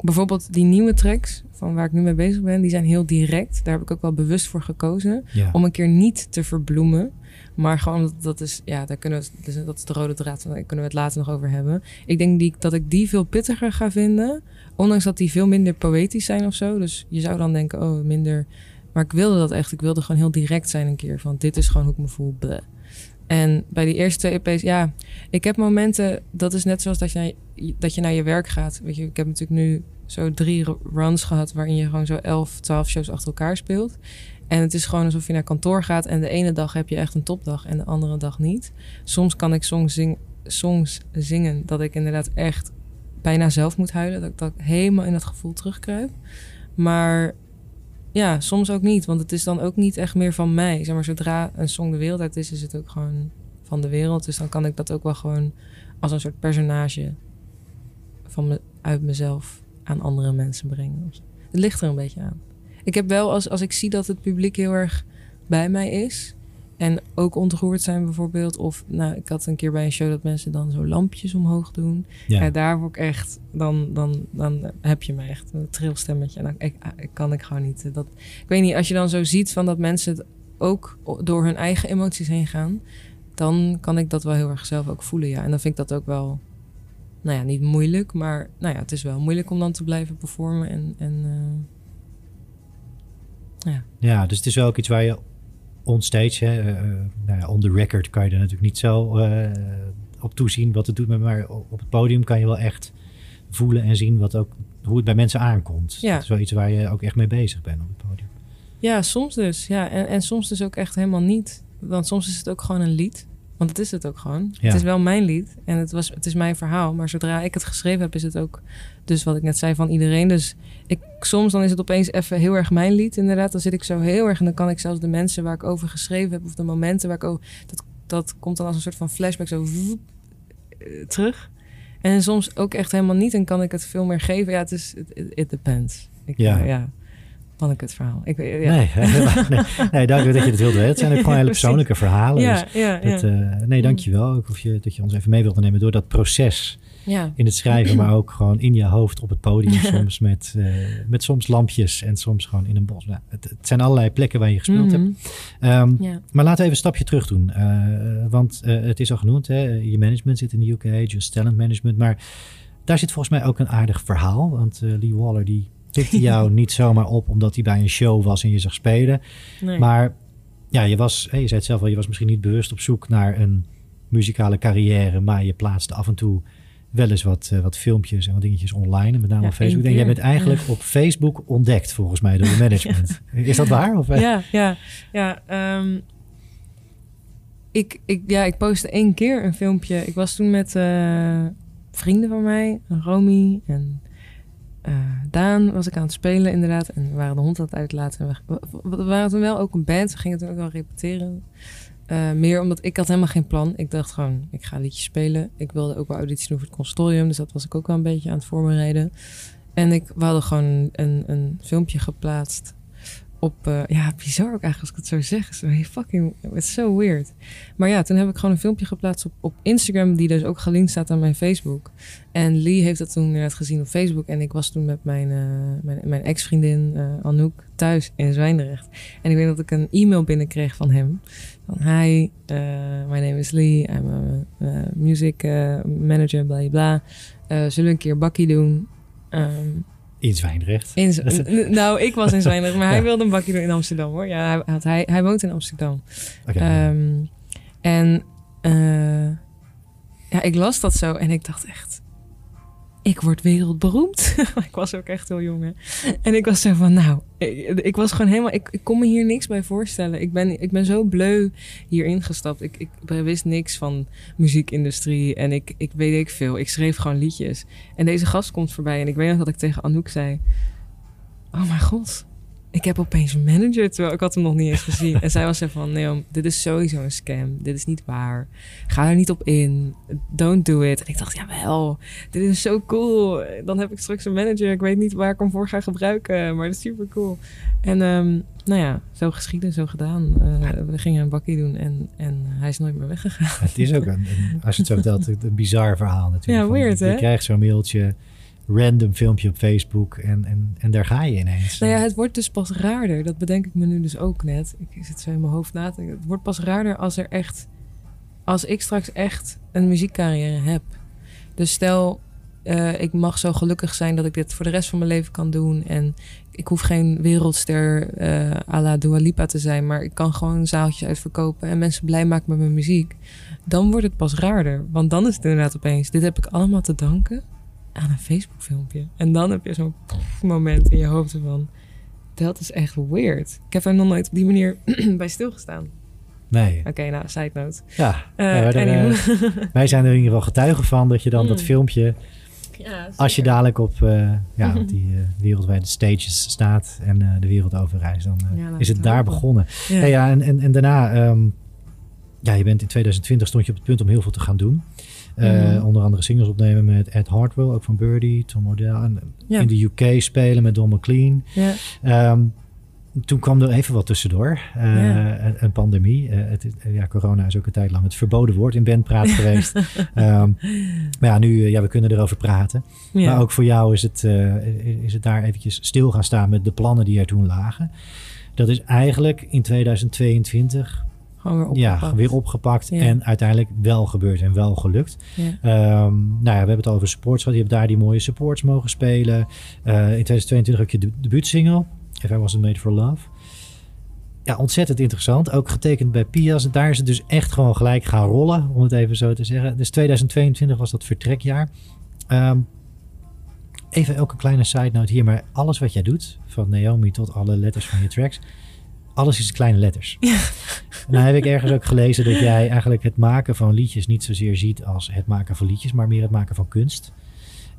bijvoorbeeld die nieuwe tracks van waar ik nu mee bezig ben, die zijn heel direct. Daar heb ik ook wel bewust voor gekozen Ja. om een keer niet te verbloemen. Maar gewoon, dat- is, ja, daar kunnen we, dus dat is de rode draad, daar kunnen we het later nog over hebben. Ik denk die, dat ik die veel pittiger ga vinden, ondanks dat die veel minder poëtisch zijn of zo. Dus je zou dan denken, oh, minder. Maar ik wilde dat echt, ik wilde gewoon heel direct zijn een keer, van dit is gewoon hoe ik me voel. En bij die eerste twee EP's, ja, ik heb momenten, dat is net zoals dat je, naar je, dat je naar je werk gaat. Weet je, ik heb natuurlijk nu zo drie runs gehad waarin je gewoon zo 11, 12 shows achter elkaar speelt. En het is gewoon alsof je naar kantoor gaat en de ene dag heb je echt een topdag en de andere dag niet. Soms kan ik songs, zing, songs zingen dat ik inderdaad echt bijna zelf moet huilen. Dat ik, dat ik helemaal in dat gevoel terugkruip. Maar ja, soms ook niet. Want het is dan ook niet echt meer van mij. Zeg maar, zodra een song de wereld uit is, is het ook gewoon van de wereld. Dus dan kan ik dat ook wel gewoon als een soort personage van uit mezelf aan andere mensen brengen. Het ligt er een beetje aan. Ik heb wel, als, als ik zie dat het publiek heel erg bij mij is... en ook ontroerd zijn bijvoorbeeld... of nou, ik had een keer bij een show dat mensen dan zo lampjes omhoog doen... Ja. Ja, daar word ik echt, dan, dan, dan heb je me echt een trilstemmetje. En dan ik, ik kan ik gewoon niet. Dat, ik weet niet, als je dan zo ziet van dat mensen het ook door hun eigen emoties heen gaan, dan kan ik dat wel heel erg zelf ook voelen. Ja. En dan vind ik dat ook wel, nou ja, niet moeilijk, maar nou ja, het is wel moeilijk om dan te blijven performen. En, en uh, ja. Ja, dus het is wel ook iets waar je onstage, hè, uh, nou ja, on the record kan je er natuurlijk niet zo uh, op toezien wat het doet, maar op het podium kan je wel echt voelen en zien wat ook, hoe het bij mensen aankomt. Ja. Dat is wel iets waar je ook echt mee bezig bent op het podium. Ja, soms dus. Ja, en, en soms dus ook echt helemaal niet. Want soms is het ook gewoon een lied. Want het is het ook gewoon. Ja. Het is wel mijn lied en het, was, het is mijn verhaal. Maar zodra ik het geschreven heb, is het ook dus wat ik net zei van iedereen. Dus ik, soms dan is het opeens even heel erg mijn lied inderdaad. Dan zit ik zo heel erg en dan kan ik zelfs de mensen waar ik over geschreven heb... of de momenten waar ik over... Dat, dat komt dan als een soort van flashback zo woep, eh, terug. En soms ook echt helemaal niet en kan ik het veel meer geven. Ja, het is... It, it depends. Ik, Ja. ja. ja. Van ik het verhaal. Ik, ja. Nee, nee, nee, dank je dat je het wilde weten. Het zijn ook gewoon hele persoonlijke verhalen. Ja, dus ja, ja. dat, eh, nee, dank je wel. Ook of je, dat je ons even mee wilde nemen door dat proces ja. in het schrijven, maar ook gewoon in je hoofd op het podium soms met, eh, met soms lampjes en soms gewoon in een bos. Nou, het, het zijn allerlei plekken waar je gespeeld Mhm. hebt. Ehm. Maar laten we even een stapje terug doen. Eh, want het is al genoemd, hè? je management zit in de UK, Just Talent Management. Maar daar zit volgens mij ook een aardig verhaal. Want Lee Waller die pikte jou niet zomaar op omdat hij bij een show was en je zag spelen. Nee. Maar ja, je was, je zei het zelf al, je was misschien niet bewust op zoek naar een muzikale carrière. Maar je plaatste af en toe wel eens wat, eh, wat filmpjes en wat dingetjes online. En met name Ja, op Facebook. En jij bent eigenlijk op Facebook ontdekt volgens mij door je management. Is dat waar? Of, eh? ja, ja, ja. ehm, ik, ik, ja, ik postte één keer een filmpje. Ik was toen met eh, vrienden van mij, Romy en eh, Daan, was ik aan het spelen inderdaad. En we waren de hond aan het uitlaten. En we, we- waren toen wel ook een band. We gingen toen ook wel repeteren. Eh, meer omdat ik had helemaal geen plan. Ik dacht gewoon, ik ga liedjes spelen. Ik wilde ook wel auditie doen voor het consortium. Dus dat was ik ook wel een beetje aan het voorbereiden. En ik, we hadden gewoon een, een filmpje geplaatst op... eh, ja, bizar ook eigenlijk als ik het zo zeg. Is fucking... Is so weird. Maar ja, toen heb ik gewoon een filmpje geplaatst op, op Instagram... die dus ook gelinkt staat aan mijn Facebook. En Lee heeft dat toen inderdaad gezien op Facebook. En ik was toen met mijn, eh, mijn, mijn ex-vriendin eh, Anouk thuis in Zwijndrecht. En ik weet dat ik een e-mail binnenkreeg van hem. Van, hi, my name is Lee. I'm a, music manager, bla bla zullen we een keer bakkie doen? Ehm, In Zwijndrecht. in nou, ik was in Zwijndrecht, maar hij wilde een bakkie doen in Amsterdam hoor. Ja, hij, had- hij, hij woont in Amsterdam. Ehm, en eh, ja, ik las dat zo en ik dacht echt, ik word wereldberoemd. ik was ook echt heel jong. En ik was zo van, nou, ik, was gewoon helemaal, ik, ik kon me hier niks bij voorstellen. Ik ben, ik ben zo bleu hier ingestapt. Ik, ik wist niks van muziekindustrie en ik, ik weet ik veel. Ik schreef gewoon liedjes. En deze gast komt voorbij en ik weet nog dat ik tegen Anouk zei, oh mijn god. Ik heb opeens een manager, terwijl ik had hem nog niet eens gezien. En zij was zo van, nee, dit is sowieso een scam. Dit is niet waar. Ga er niet op in. Don't do it. En ik dacht, jawel, dit is zo cool. Dan heb ik straks een manager. Ik weet niet waar ik hem voor ga gebruiken, maar dat is super cool. En ehm, nou ja, zo geschieden, zo gedaan. Eh, we gingen een bakkie doen en, en hij is nooit meer weggegaan. Het is ook, een, als je het zo vertelt, een bizar verhaal natuurlijk. Ja, Van, weird? Je krijgt zo'n mailtje, random filmpje op Facebook en, en, en daar ga je ineens. Nou ja, het wordt dus pas raarder. Dat bedenk ik me nu dus ook net. Ik zit zo in mijn hoofd na te denken. Het wordt pas raarder als er echt... Als ik straks echt een muziekcarrière heb. Dus stel, eh, ik mag zo gelukkig zijn dat ik dit voor de rest van mijn leven kan doen. En ik hoef geen wereldster eh à la Dua Lipa te zijn. Maar ik kan gewoon zaaltjes uitverkopen en mensen blij maken met mijn muziek. Dan wordt het pas raarder. Want dan is het inderdaad opeens... Dit heb ik allemaal te danken aan een Facebook filmpje. En dan heb je zo'n moment in je hoofd van... Dat is echt weird. Ik heb er nog nooit op die manier bij stilgestaan. Nee, Oké, nou, side note. ja. Eh, Ja, eh, wij zijn er in ieder geval getuigen van dat je dan dat Mm. filmpje, ja, als je dadelijk op, eh, ja, op die wereldwijde stages staat en eh, de wereld overreist, dan eh, Ja, laat is het daar begonnen. Ja. Ja, ja en, en, en daarna, ehm, ja, je bent in 2020 stond je op het punt om heel veel te gaan doen. Eh, Mhm. Onder andere singles opnemen met Ed Hartwell, ook van Birdie, Tom Odell. En Ja. in de UK spelen met Don McLean. Ja. Ehm, toen kwam er even wat tussendoor. Eh, Ja. een, een pandemie. Eh, het, ja, corona is ook een tijd lang het verboden woord in bandpraat geweest. Ehm, maar ja, nu, eh, ja, we kunnen erover praten. Ja. Maar ook voor jou is het, eh, is het daar eventjes stil gaan staan met de plannen die er toen lagen. Dat is eigenlijk in 2022 Gewoon weer opgepakt. ja, weer opgepakt Ja. en uiteindelijk wel gebeurd en wel gelukt. Ja. Ehm, nou ja, we hebben het over supports gehad. Je hebt daar die mooie supports mogen spelen. Eh, in 2022 ook je de debuutsingle. If I Wasn't Made For Love. Ja, ontzettend interessant. Ook getekend bij Pias. Daar is het dus echt gewoon gelijk gaan rollen, om het even zo te zeggen. Dus 2022 was dat vertrekjaar. Ehm, even ook een kleine side note hier. Maar alles wat jij doet, van Naomi tot alle letters van je tracks... alles is kleine letters. Ja. En dan heb ik ergens ook gelezen dat jij eigenlijk het maken van liedjes niet zozeer ziet als het maken van liedjes, maar meer het maken van kunst.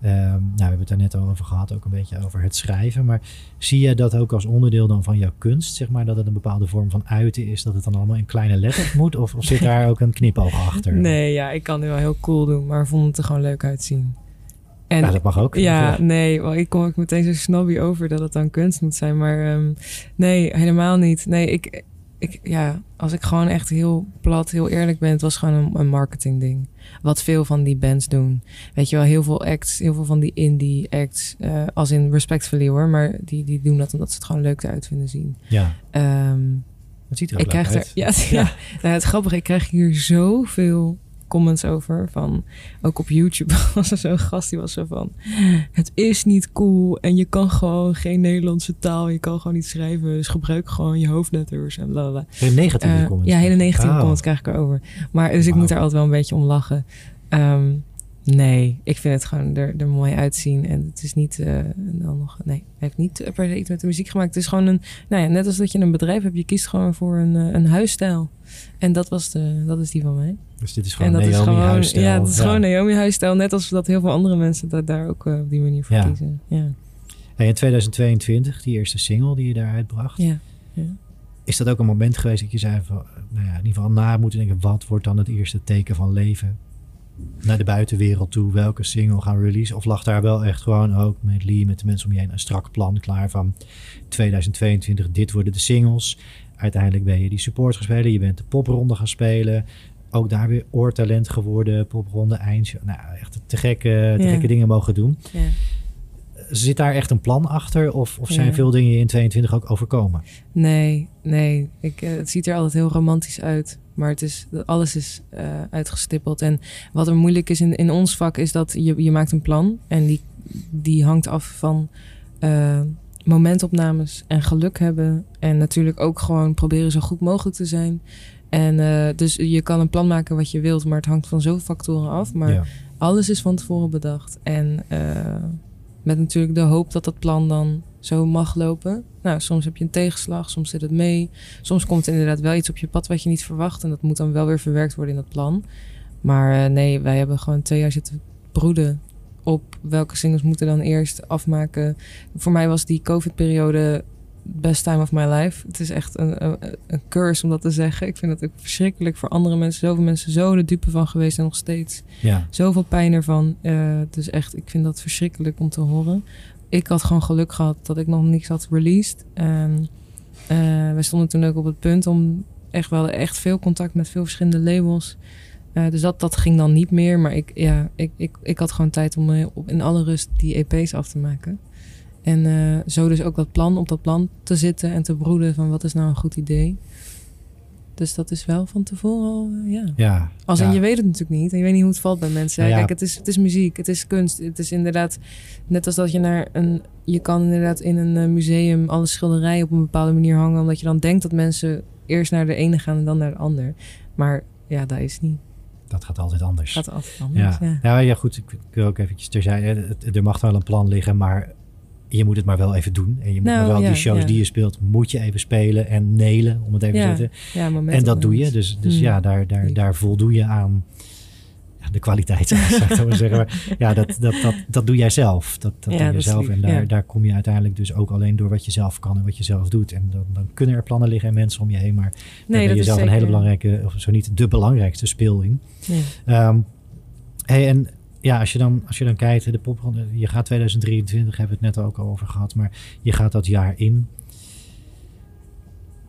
Um, nou, we hebben het daar net al over gehad, ook een beetje over het schrijven. Maar zie je dat ook als onderdeel dan van jouw kunst, zeg maar, dat het een bepaalde vorm van uiten is, dat het dan allemaal in kleine letters moet? Of, of zit daar ook een knipoog achter? Nee, ja, ik kan het wel heel cool doen, maar vond het er gewoon leuk uitzien. En, ja, dat mag ook. Ja, nee, wel, ik kom ook meteen zo snobby over dat het dan kunst moet zijn. Maar um, nee, helemaal niet. Nee, ik, ik, ja, als ik gewoon echt heel plat, heel eerlijk ben, het was gewoon een, een marketing ding. Wat veel van die bands doen. Weet je wel, heel veel acts, heel veel van die indie acts, uh, als in respectfully hoor, maar die, die doen dat omdat ze het gewoon leuk eruit vinden zien. Ja. Um, het ziet er ik krijg uit. Er, ja, ja. ja. Nou, het grappige, ik krijg hier zoveel comments over. Van, ook op YouTube was er zo'n gast die was zo van... Het is niet cool en je kan gewoon geen Nederlandse taal. Je kan gewoon niet schrijven. Dus gebruik gewoon je hoofdletters en bla bla. Hele negatieve uh, comments? Ja, hele negatieve oh. comments krijg ik erover. Maar dus ik wow. moet daar altijd wel een beetje om lachen. Um, Nee, ik vind het gewoon er, er mooi uitzien. En het is niet uh, dan nog. Nee, het heeft niet per se iets met de muziek gemaakt. Het is gewoon een. Nou ja, net als dat je een bedrijf hebt, je kiest gewoon voor een, uh, een huisstijl. En dat, was de, dat is die van mij. Dus dit is gewoon Naomi gewoon, huisstijl. Ja, het is ja. gewoon Naomi huisstijl. Net als dat heel veel andere mensen dat daar ook uh, op die manier voor ja. kiezen. Ja. In 2022, die eerste single die je daar uitbracht. Ja. ja. Is dat ook een moment geweest dat je zei van, nou ja, in ieder geval na moeten denken, wat wordt dan het eerste teken van leven? naar de buitenwereld toe welke single gaan release? Of lag daar wel echt gewoon ook met Lee, met de mensen om je heen, een strak plan klaar van 2022, dit worden de singles. Uiteindelijk ben je die support gaan spelen, je bent de popronde gaan spelen. Ook daar weer oortalent geworden, popronde, eindje. Nou, echt te gekke, te Ja. gekke dingen mogen doen. Ja. Zit daar echt een plan achter? Of, of zijn Ja. veel dingen in 22 ook overkomen? Nee, nee. Ik, eh, het ziet er altijd heel romantisch uit. Maar het is, alles is eh, uitgestippeld. En wat er moeilijk is in, in ons vak, is dat je, je maakt een plan. En die, die hangt af van eh, momentopnames en geluk hebben. En natuurlijk ook gewoon proberen zo goed mogelijk te zijn. En eh, dus je kan een plan maken wat je wilt, maar het hangt van zoveel factoren af. Maar ja. alles is van tevoren bedacht. En eh, met natuurlijk de hoop dat dat plan dan zo mag lopen. Nou, soms heb je een tegenslag, soms zit het mee. Soms komt er inderdaad wel iets op je pad wat je niet verwacht. En dat moet dan wel weer verwerkt worden in dat plan. Maar eh, nee, wij hebben gewoon twee jaar zitten broeden op welke singles moeten dan eerst afmaken. Voor mij was die COVID-periode best time of my life. Het is echt een, een, een curse om dat te zeggen. Ik vind het ook verschrikkelijk voor andere mensen. Zoveel mensen zo de dupe van geweest en nog steeds ja. zoveel pijn ervan. Uh, dus echt, ik vind dat verschrikkelijk om te horen. Ik had gewoon geluk gehad dat ik nog niks had released. En uh, wij stonden toen ook op het punt om echt wel echt veel contact met veel verschillende labels. Uh, dus dat, dat ging dan niet meer. Maar ik, ja, ik, ik, ik had gewoon tijd om in alle rust die EP's af te maken. En uh, zo dus ook dat plan op dat plan te zitten en te broeden van wat is nou een goed idee. Dus dat is wel van tevoren al, uh, ja. ja. Als ja. en je weet het natuurlijk niet. En je weet niet hoe het valt bij mensen. Ja, ja. Kijk, het is, het is muziek, het is kunst. Het is inderdaad net als dat je naar een... Je kan inderdaad in een uh, museum alle schilderijen op een bepaalde manier hangen. Omdat je dan denkt dat mensen eerst naar de ene gaan en dan naar de ander. Maar ja, dat is niet. Dat gaat altijd anders. Gaat altijd anders, ja. Ja, ja goed. Ik wil ook eventjes terzijde. Er mag wel een plan liggen, maar je moet het maar wel even doen. En je moet nou, maar wel ja, die shows ja. die je speelt, moet je even spelen en nelen, om het even te zeggen. Ja, en dat doe je. Dus, dus hmm. ja, daar, daar, daar voldoe je aan de kwaliteit, zou ik maar zeggen. Maar ja, dat, dat, dat, dat doe jij zelf. Dat, dat doe je zelf. En daar, daar kom je uiteindelijk dus ook alleen door wat je zelf kan en wat je zelf doet. En dan, dan kunnen er plannen liggen en mensen om je heen. Maar nee, dan ben je zelf een hele belangrijke, of zo niet de belangrijkste speel in. Ja. Um, hey, en ja, als je dan, als je dan kijkt, de popronde, je gaat 2023, hebben we het net ook al over gehad, maar je gaat dat jaar in.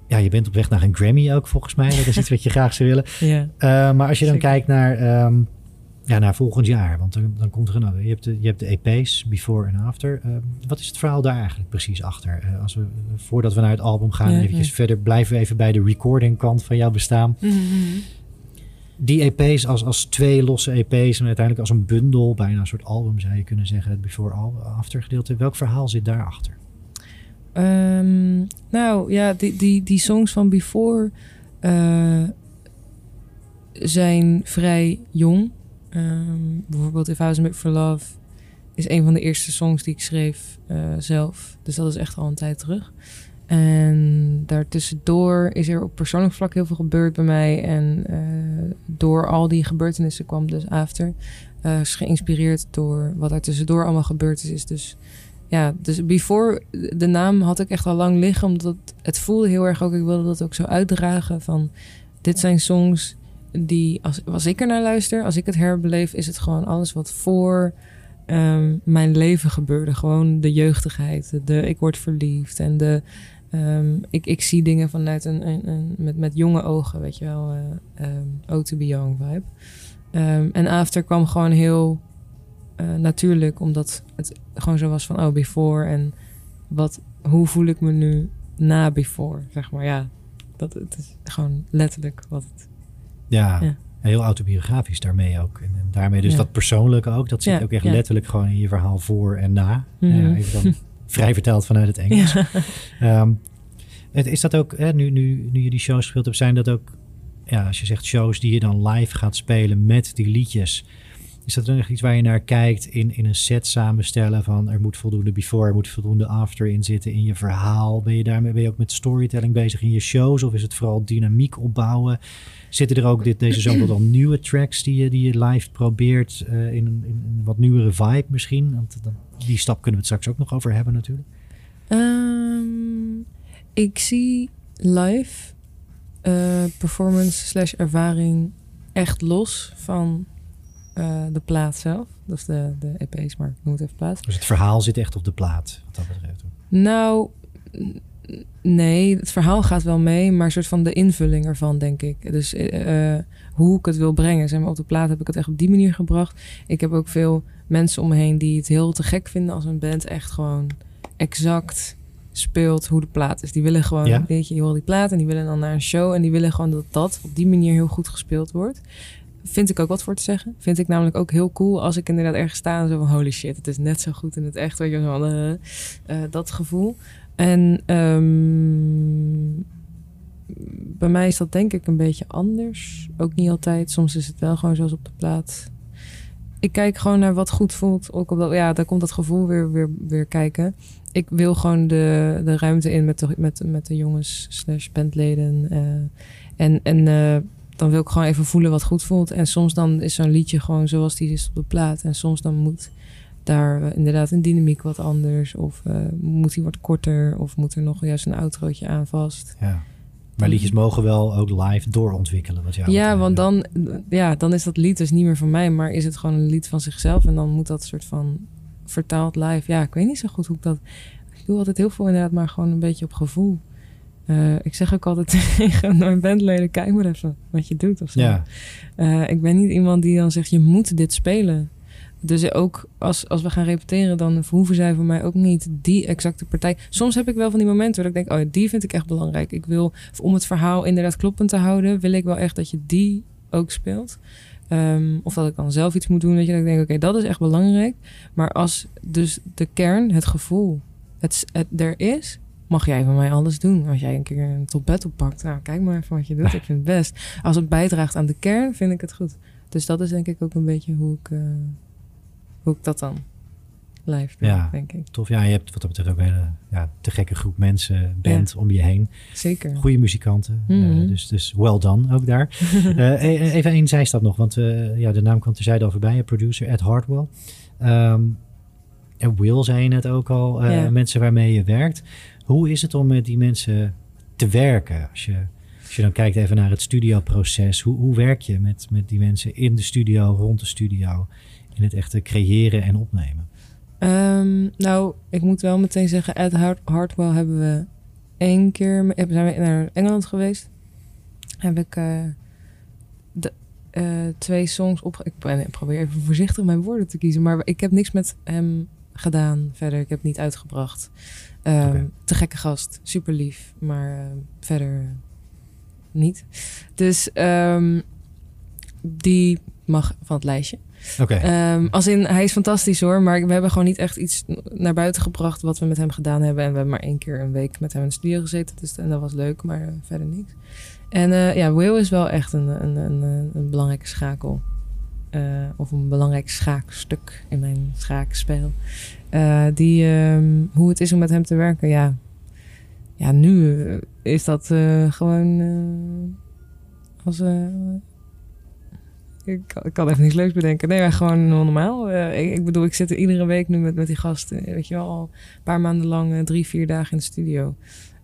Ja, je bent op weg naar een Grammy ook volgens mij. Dat is iets wat je graag zou willen. Ja. Uh, maar als je dan Zeker. kijkt naar, um, ja, naar volgend jaar, want dan, dan komt er een Je hebt de, je hebt de EP's, Before en After. Uh, wat is het verhaal daar eigenlijk precies achter? Uh, als we, voordat we naar het album gaan, ja, eventjes ja. verder, blijven we even bij de recording kant van jouw bestaan. Mm -hmm die EP's als, als twee losse EP's en uiteindelijk als een bundel, bijna een soort album zou je kunnen zeggen, het before after gedeelte. Welk verhaal zit daarachter? Um, nou ja, die, die, die songs van before uh, zijn vrij jong. Um, bijvoorbeeld If I Was Made For Love is een van de eerste songs die ik schreef uh, zelf. Dus dat is echt al een tijd terug. En daartussendoor is er op persoonlijk vlak heel veel gebeurd bij mij. En uh, door al die gebeurtenissen kwam dus After. Uh, is geïnspireerd door wat er tussendoor allemaal gebeurd is. dus ja, dus before de naam had ik echt al lang liggen. Omdat het voelde heel erg ook. Ik wilde dat ook zo uitdragen van dit zijn songs die als, als ik er naar luister, als ik het herbeleef, is het gewoon alles wat voor um, mijn leven gebeurde. Gewoon de jeugdigheid, de ik word verliefd en de um, ik, ik zie dingen vanuit een, een, een, met, met jonge ogen, weet je wel, uh, um, oh to be young vibe. en after kwam gewoon heel uh, natuurlijk, omdat het gewoon zo was van oh before en wat, hoe voel ik me nu na before, zeg maar. Ja, dat het is gewoon letterlijk wat het ja, ja. heel autobiografisch daarmee ook. En, en daarmee dus dat persoonlijke ook. Dat zit ook echt letterlijk gewoon in je verhaal voor en na. Mm even dan vrij verteld vanuit het Engels. Um, is dat ook, hè, nu, nu, nu je die shows gespeeld hebt, zijn dat ook, ja, als je zegt shows die je dan live gaat spelen met die liedjes. Is dat dan iets waar je naar kijkt in, in een set samenstellen van er moet voldoende before, er moet voldoende after in zitten in je verhaal? Ben je daarmee ben je ook met storytelling bezig in je shows of is het vooral dynamiek opbouwen? Zitten er ook dit, deze zomer al nieuwe tracks die je, die je live probeert uh, in, in, een wat nieuwere vibe misschien? Want die stap kunnen we het straks ook nog over hebben natuurlijk. Um, ik zie live uh, performance slash ervaring echt los van uh, de plaat zelf. Dat is de, de EP's, maar ik noem het even plaat. Dus het verhaal zit echt op de plaat, wat dat betreft? Nou, nee, het verhaal gaat wel mee, maar een soort van de invulling ervan, denk ik. Dus uh, hoe ik het wil brengen. Zeg maar, op de plaat heb ik het echt op die manier gebracht. Ik heb ook veel mensen om me heen die het heel te gek vinden als een band echt gewoon exact speelt hoe de plaat is. Die willen gewoon, ja. weet je, je hoort die plaat en die willen dan naar een show en die willen gewoon dat dat op die manier heel goed gespeeld wordt. Vind ik ook wat voor te zeggen. Vind ik namelijk ook heel cool als ik inderdaad ergens sta en zo van holy shit, het is net zo goed in het echt. Weet je, van, uh, uh, dat gevoel. En um, bij mij is dat denk ik een beetje anders. Ook niet altijd. Soms is het wel gewoon zoals op de plaat. Ik kijk gewoon naar wat goed voelt. Ook op dat, ja, daar komt dat gevoel weer, weer, weer kijken. Ik wil gewoon de, de ruimte in met de, met, met de jongens slash bandleden. Uh, en en uh, dan wil ik gewoon even voelen wat goed voelt. En soms dan is zo'n liedje gewoon zoals die is op de plaat. En soms dan moet daar inderdaad een dynamiek wat anders. Of moet die wat korter. Of moet er nog juist een outrootje aan vast. Ja. Maar liedjes mogen wel ook live doorontwikkelen. Wat jou ja, want dan, ja, dan is dat lied dus niet meer van mij, maar is het gewoon een lied van zichzelf. En dan moet dat soort van vertaald live. Ja, ik weet niet zo goed hoe ik dat. Ik doe altijd heel veel inderdaad, maar gewoon een beetje op gevoel. Uh, ik zeg ook altijd tegen mijn bandleden: kijk maar even wat je doet of zo. Ja. Uh, ik ben niet iemand die dan zegt: je moet dit spelen. Dus ook als, als we gaan repeteren, dan hoeven zij voor mij ook niet die exacte partij. Soms heb ik wel van die momenten waar ik denk, oh, die vind ik echt belangrijk. Ik wil, om het verhaal inderdaad kloppend te houden, wil ik wel echt dat je die ook speelt. Um, of dat ik dan zelf iets moet doen, weet je, dat ik denk, oké, dat is echt belangrijk. Maar als dus de kern, het gevoel, het, er is, mag jij van mij alles doen. Als jij een keer een top bed oppakt, nou, kijk maar even wat je doet. Ik vind het best. Als het bijdraagt aan de kern, vind ik het goed. Dus dat is denk ik ook een beetje hoe ik... Uh, hoe ik dat dan live ja, denk ik. Tof. Ja, je hebt wat dat betreft ook een hele ja, te gekke groep mensen, band ja. om je heen. Zeker. Goede muzikanten. Mm -hmm. uh, dus, dus well done ook daar. uh, even één zijstap nog, want uh, ja, de naam kwam terzijde al voorbij. Producer Ed Hardwell. Um, en Will zei je net ook al, ja. mensen waarmee je werkt. Hoe is het om met die mensen te werken? Als je, als je dan kijkt even naar het studioproces. Hoe, hoe werk je met, met die mensen in de studio, rond de studio? In het echte creëren en opnemen? Um, nou, ik moet wel meteen zeggen, Ed Hart Hartwell hebben we één keer zijn we naar Engeland geweest. Heb ik uh, de, uh, twee songs op. Ik, ben, ik probeer even voorzichtig mijn woorden te kiezen, maar ik heb niks met hem gedaan verder. Ik heb niet uitgebracht. Um, okay. Te gekke gast, super lief, maar uh, verder niet. Dus um, die mag van het lijstje. Um, als in, hij is fantastisch hoor, maar we hebben gewoon niet echt iets naar buiten gebracht wat we met hem gedaan hebben. En we hebben maar één keer een week met hem in de studio gezeten, dus en dat was leuk, maar uh, verder niks. En uh, ja, Will is wel echt een, een, een, een belangrijke schakel. Uh, of een belangrijk schaakstuk in mijn schaakspel. die, um, hoe het is om met hem te werken, ja. ja, nu eh, is dat eh, gewoon eh, als... eh, ik, ik kan even niks leuks bedenken. Nee, maar gewoon normaal. Eh, ik, bedoel, ik zit er iedere week nu met, met die gasten. Weet je wel, al een paar maanden lang, eh, drie, vier dagen in de studio.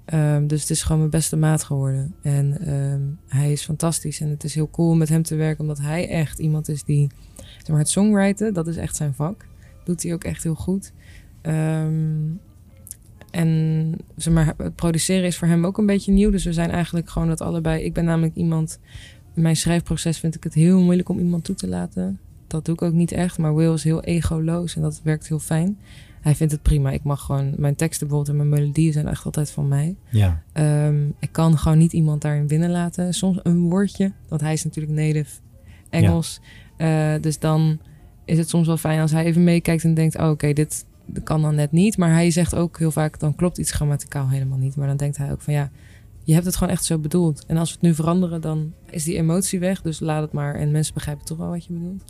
Ehm, dus het is gewoon mijn beste maat geworden. En ehm, hij is fantastisch. En het is heel cool met hem te werken, omdat hij echt iemand is die... Zeg maar, het songwriten, dat is echt zijn vak. Doet hij ook echt heel goed. Ehm, en zeg maar, het produceren is voor hem ook een beetje nieuw. Dus we zijn eigenlijk gewoon dat allebei. Ik ben namelijk iemand. Mijn schrijfproces vind ik het heel moeilijk om iemand toe te laten. Dat doe ik ook niet echt. Maar Will is heel egoloos en dat werkt heel fijn. Hij vindt het prima. Ik mag gewoon. Mijn teksten bijvoorbeeld en mijn melodieën zijn echt altijd van mij. Ja, Ehm, ik kan gewoon niet iemand daarin binnenlaten. Soms een woordje, want hij is natuurlijk native Engels. Eh, dus dan is het soms wel fijn als hij even meekijkt en denkt: oh, oké, dit kan dan net niet. Maar hij zegt ook heel vaak: dan klopt iets grammaticaal helemaal niet. Maar dan denkt hij ook van ja. Je hebt het gewoon echt zo bedoeld. En als we het nu veranderen, dan is die emotie weg. Dus laat het maar. En mensen begrijpen toch wel wat je bedoelt.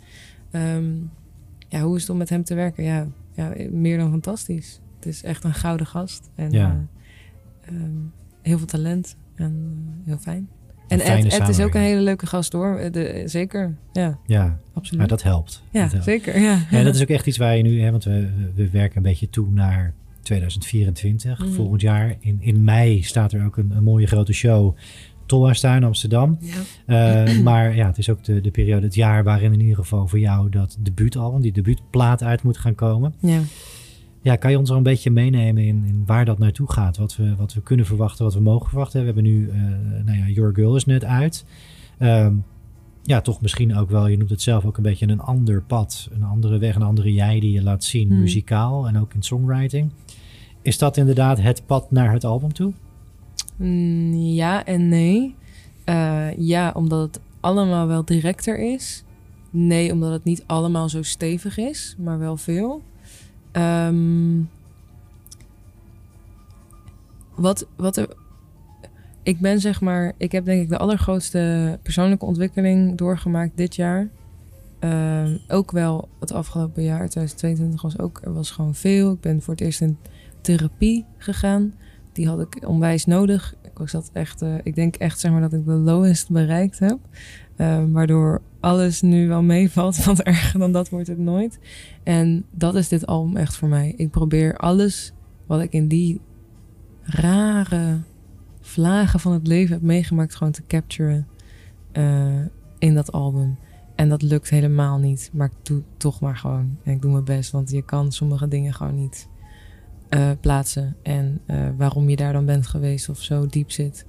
Ehm, ja, hoe is het om met hem te werken? Ja, ja, meer dan fantastisch. Het is echt een gouden gast. En Ja. eh, ehm, heel veel talent en eh, heel fijn. En Ed, Ed is ook een hele leuke gast hoor. Eh, De, zeker, ja, ja. absoluut. ja dat helpt. ja, Dat helpt. zeker. Ja. Ja, dat is ook echt iets waar je nu, hè, want we, we werken een beetje toe naar 2024. Mhm. Volgend jaar in, in mei staat er ook een, een mooie grote show. Tolhuis daar in Amsterdam. Ja. Eh, maar ja, het is ook de, de periode, het jaar waarin in ieder geval voor jou dat debuutalbum, die debuutplaat uit moet gaan komen. ja. Ja, kan je ons al een beetje meenemen in, in waar dat naartoe gaat? Wat we, wat we kunnen verwachten, wat we mogen verwachten. We hebben nu, eh, nou ja, Your Girl is net uit. Ehm, ja, toch misschien ook wel, je noemt het zelf ook een beetje een ander pad. Een andere weg, een andere jij die je laat zien, Hmm. muzikaal en ook in songwriting. Is dat inderdaad het pad naar het album toe? Mm, ja en nee. Eh, ja, omdat het allemaal wel directer is. Nee, omdat het niet allemaal zo stevig is, maar wel veel. Ehm, wat, wat er. Ik ben zeg maar. Ik heb denk ik de allergrootste persoonlijke ontwikkeling doorgemaakt dit jaar. Ehm, ook wel het afgelopen jaar, 2022 was ook. Er was gewoon veel. Ik ben voor het eerst in therapie gegaan. Die had ik onwijs nodig. Ik was dat echt. eh, ik denk echt zeg maar dat ik de lowest bereikt heb. Ehm, waardoor alles nu wel meevalt. Want erger dan dat wordt het nooit. En dat is dit album echt voor mij. Ik probeer alles wat ik in die rare vlagen van het leven heb meegemaakt, gewoon te capturen eh, in dat album. En dat lukt helemaal niet. Maar ik doe toch maar gewoon. En ik doe mijn best. Want je kan sommige dingen gewoon niet eh, plaatsen. En eh, waarom je daar dan bent geweest of zo diep zit.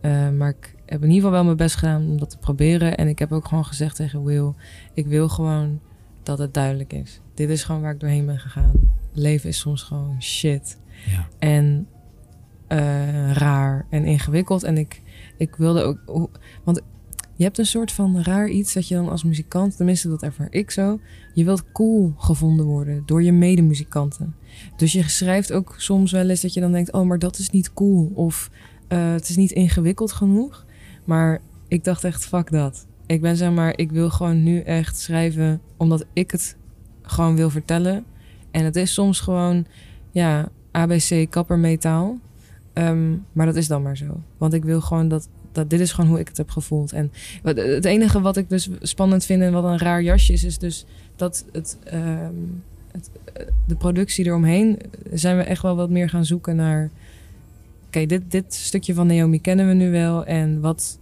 Eh, maar ik heb in ieder geval wel mijn best gedaan om dat te proberen. En ik heb ook gewoon gezegd tegen Will: ik wil gewoon dat het duidelijk is. Dit is gewoon waar ik doorheen ben gegaan. Leven is soms gewoon shit. Ja. En raar en ingewikkeld. En ik, ik wilde ook. Want je hebt een soort van raar iets dat je dan als muzikant, tenminste dat ervaar ik zo. Je wilt cool gevonden worden door je medemuzikanten. Dus je schrijft ook soms wel eens dat je dan denkt: oh, maar dat is niet cool. Of eh, het is niet ingewikkeld genoeg. Maar ik dacht echt: fuck dat. Ik ben zeg maar, ik wil gewoon nu echt schrijven omdat ik het gewoon wil vertellen. En het is soms gewoon, ja, ABC kappermetaal. Ehm, maar dat is dan maar zo. Want ik wil gewoon dat, dat dit is gewoon hoe ik het heb gevoeld. En het enige wat ik dus spannend vind en wat een raar jasje is, is dus dat het, ehm, eh, de productie eromheen zijn we echt wel wat meer gaan zoeken naar. Oké, dit, dit stukje van Naomi kennen we nu wel. En wat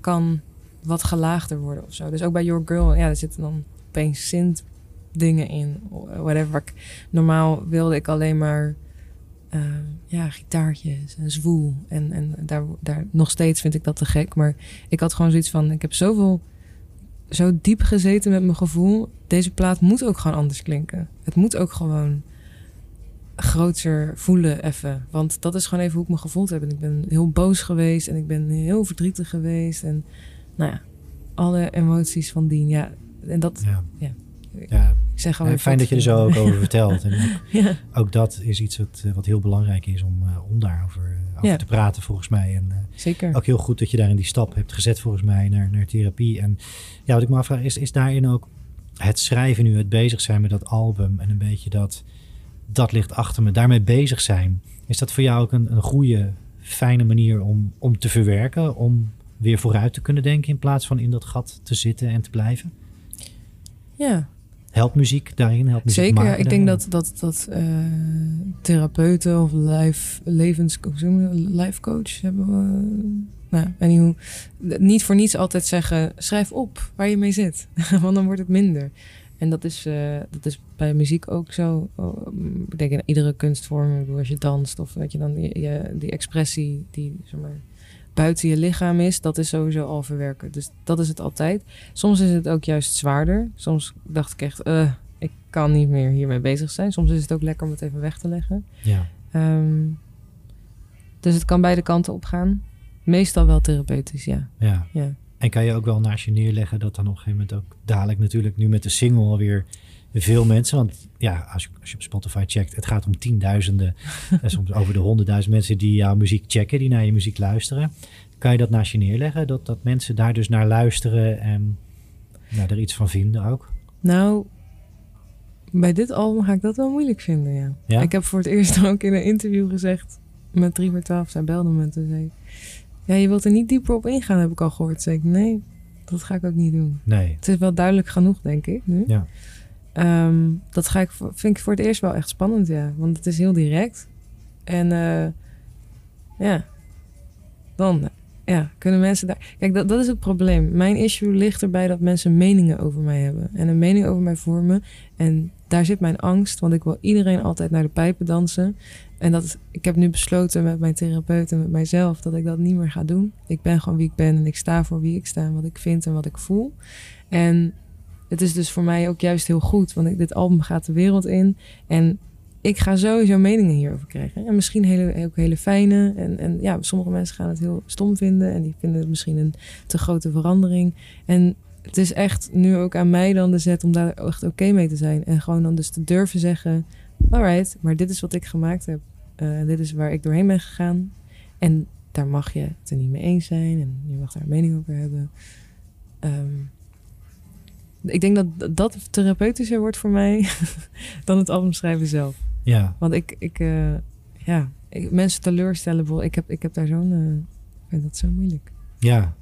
kan wat gelaagder worden of zo. Dus ook bij Your Girl, ja, er zitten dan opeens synth dingen in. Whatever. Normaal wilde ik alleen maar eh, ja, gitaartjes en zwoel. En, en daar, daar nog steeds vind ik dat te gek. Maar ik had gewoon zoiets van: ik heb zoveel, zo diep gezeten met mijn gevoel. Deze plaat moet ook gewoon anders klinken. Het moet ook gewoon groter voelen even. Want dat is gewoon even hoe ik me gevoeld heb. En ik ben heel boos geweest en ik ben heel verdrietig geweest. En nou ja, alle emoties van dien. Ja, en dat, Ja. Ja. ja. ik zeg gewoon... Ja, fijn dat je er zo ook over vertelt. En ook, Ja, ook dat is iets wat, eh, wat heel belangrijk is om, eh, om daarover eh, over Ja. te praten volgens mij. En eh, zeker. ook heel goed dat je daarin die stap hebt gezet volgens mij naar, naar therapie. En ja, wat ik me afvraag is, is daarin ook het schrijven nu, het bezig zijn met dat album en een beetje dat dat ligt achter me. Daarmee bezig zijn. Is dat voor jou ook een, een goede, fijne manier om, om te verwerken? Om weer vooruit te kunnen denken in plaats van in dat gat te zitten en te blijven? Ja, Helpt muziek daarin? Helpt muziek zeker. Ik denk dat, dat, dat eh, therapeuten of life, levens, hoe noem je dat? life coach hebben we. Nou, anywho, niet voor niets altijd zeggen: schrijf op waar je mee zit, want dan wordt het minder. En dat is, eh, dat is bij muziek ook zo. Oh, Ik denk in iedere kunstvorm, als je danst of dat je dan je- die expressie die zeg maar, buiten je lichaam is, dat is sowieso al verwerken. Dus dat is het altijd. Soms is het ook juist zwaarder. Soms dacht ik echt, eh, ik kan niet meer hiermee bezig zijn. Soms is het ook lekker om het even weg te leggen. Ja, Ehm, dus het kan beide kanten op gaan. Meestal wel therapeutisch, ja. ja. ja. En kan je ook wel naast je neerleggen dat dan op een gegeven moment ook dadelijk natuurlijk nu met de single alweer veel mensen, want ja, als je, als je op Spotify checkt, het gaat om tienduizenden, en soms over de honderdduizend mensen die jouw muziek checken, die naar je muziek luisteren. Kan je dat naast je neerleggen, dat, dat mensen daar dus naar luisteren en nou, er iets van vinden ook? Nou, bij dit album ga ik dat wel moeilijk vinden, ja. Ja? Ik heb voor het eerst ook in een interview gezegd met 3 voor 12, zij belde me en toen zei ja, je wilt er niet dieper op ingaan, heb ik al gehoord. Zei ik, nee, dat ga ik ook niet doen. Nee. Het is wel duidelijk genoeg, denk ik, nu. Ja. Ehm, dat ga ik, vind ik voor het eerst wel echt spannend, ja. Want het is heel direct. En eh, ja, dan ja, kunnen mensen daar... Kijk, dat, dat is het probleem. Mijn issue ligt erbij dat mensen meningen over mij hebben. En een mening over mij vormen. En daar zit mijn angst, want ik wil iedereen altijd naar de pijpen dansen. En dat ik heb nu besloten met mijn therapeut en met mijzelf dat ik dat niet meer ga doen. Ik ben gewoon wie ik ben en ik sta voor wie ik sta en wat ik vind en wat ik voel. En het is dus voor mij ook juist heel goed, want dit album gaat de wereld in. En ik ga sowieso meningen hierover krijgen. En misschien hele, ook hele fijne. En, en ja, sommige mensen gaan het heel stom vinden. En die vinden het misschien een te grote verandering. En het is echt nu ook aan mij dan de zet om daar echt oké mee te zijn. En gewoon dan dus te durven zeggen... Alright, maar dit is wat ik gemaakt heb. Eh, dit is waar ik doorheen ben gegaan. En daar mag je het er niet mee eens zijn. En je mag daar een mening over hebben. Ehm, ik denk dat dat therapeutischer wordt voor mij dan het album schrijven zelf. Ja, Want ik, ik eh, ja, ik, mensen teleurstellen. Ik heb, ik heb daar zo'n, eh, ik vind dat zo moeilijk. ja.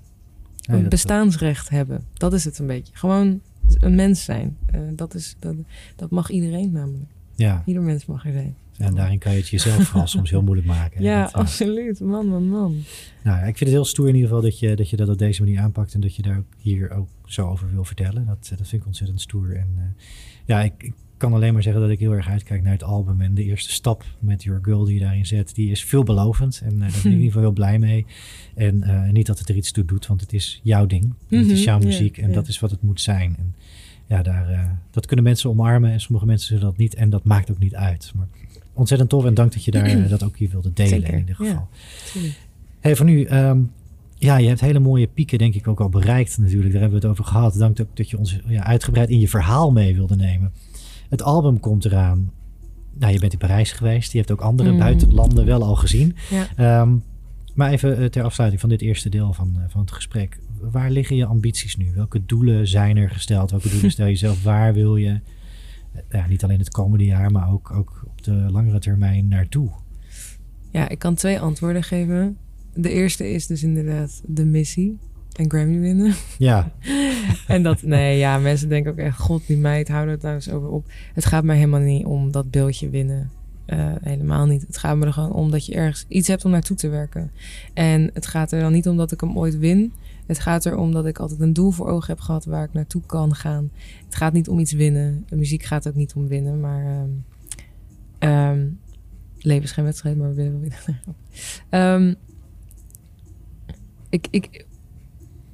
Een bestaansrecht hebben. Dat is het een beetje. Gewoon een mens zijn. Eh, dat, is, dat, dat mag iedereen namelijk. Ja, Ieder mens mag er zijn. En daarin kan je het jezelf vooral soms heel moeilijk maken. Ja, Dat, eh, absoluut. Man, man, man. Nou, ik vind het heel stoer in ieder geval dat je dat, je dat op deze manier aanpakt en dat je daar ook hier ook zo over wil vertellen. Dat, eh, dat vind ik ontzettend stoer. En eh, ja, ik, ik kan alleen maar zeggen dat ik heel erg uitkijk naar het album. En de eerste stap met Your Girl die je daarin zet, die is veelbelovend. En daar ben ik in ieder geval heel blij mee. En niet dat het er iets toe doet, want het is jouw ding. Het is Mhm, jouw muziek en dat is wat het moet zijn. En ja, daar, dat kunnen mensen omarmen en sommige mensen zullen dat niet. En dat maakt ook niet uit. Maar ontzettend tof en dank dat je daar eh, dat ook hier wilde delen Zeker, in ieder ja. geval. Tuurlijk. Hey, van nu, ehm, ja, je hebt hele mooie pieken denk ik ook al bereikt natuurlijk. Daar hebben we het over gehad. Dank ook dat je ons ja, uitgebreid in je verhaal mee wilde nemen. Het album komt eraan. Nou, je bent in Parijs geweest. Je hebt ook andere Mm. buitenlanden wel al gezien. Ja. Ehm, maar even eh, ter afsluiting van dit eerste deel van, eh, van het gesprek. Waar liggen je ambities nu? Welke doelen zijn er gesteld? Welke doelen stel je zelf? Waar wil je, ja, niet alleen het komende jaar, maar ook, ook op de langere termijn naartoe? Ja, ik kan twee antwoorden geven. De eerste is dus inderdaad de missie. En Grammy winnen. Ja, en dat, nee, ja, mensen denken ook echt, god, die meid, hou er nou eens over op. Het gaat mij helemaal niet om dat beeldje winnen. Eh, helemaal niet. Het gaat me er gewoon om dat je ergens iets hebt om naartoe te werken. En het gaat er dan niet om dat ik hem ooit win. Het gaat erom dat ik altijd een doel voor ogen heb gehad waar ik naartoe kan gaan. Het gaat niet om iets winnen. De muziek gaat ook niet om winnen, maar. ehm ehm, leven is geen wedstrijd, maar we willen wel winnen. Ehm, ik, ik,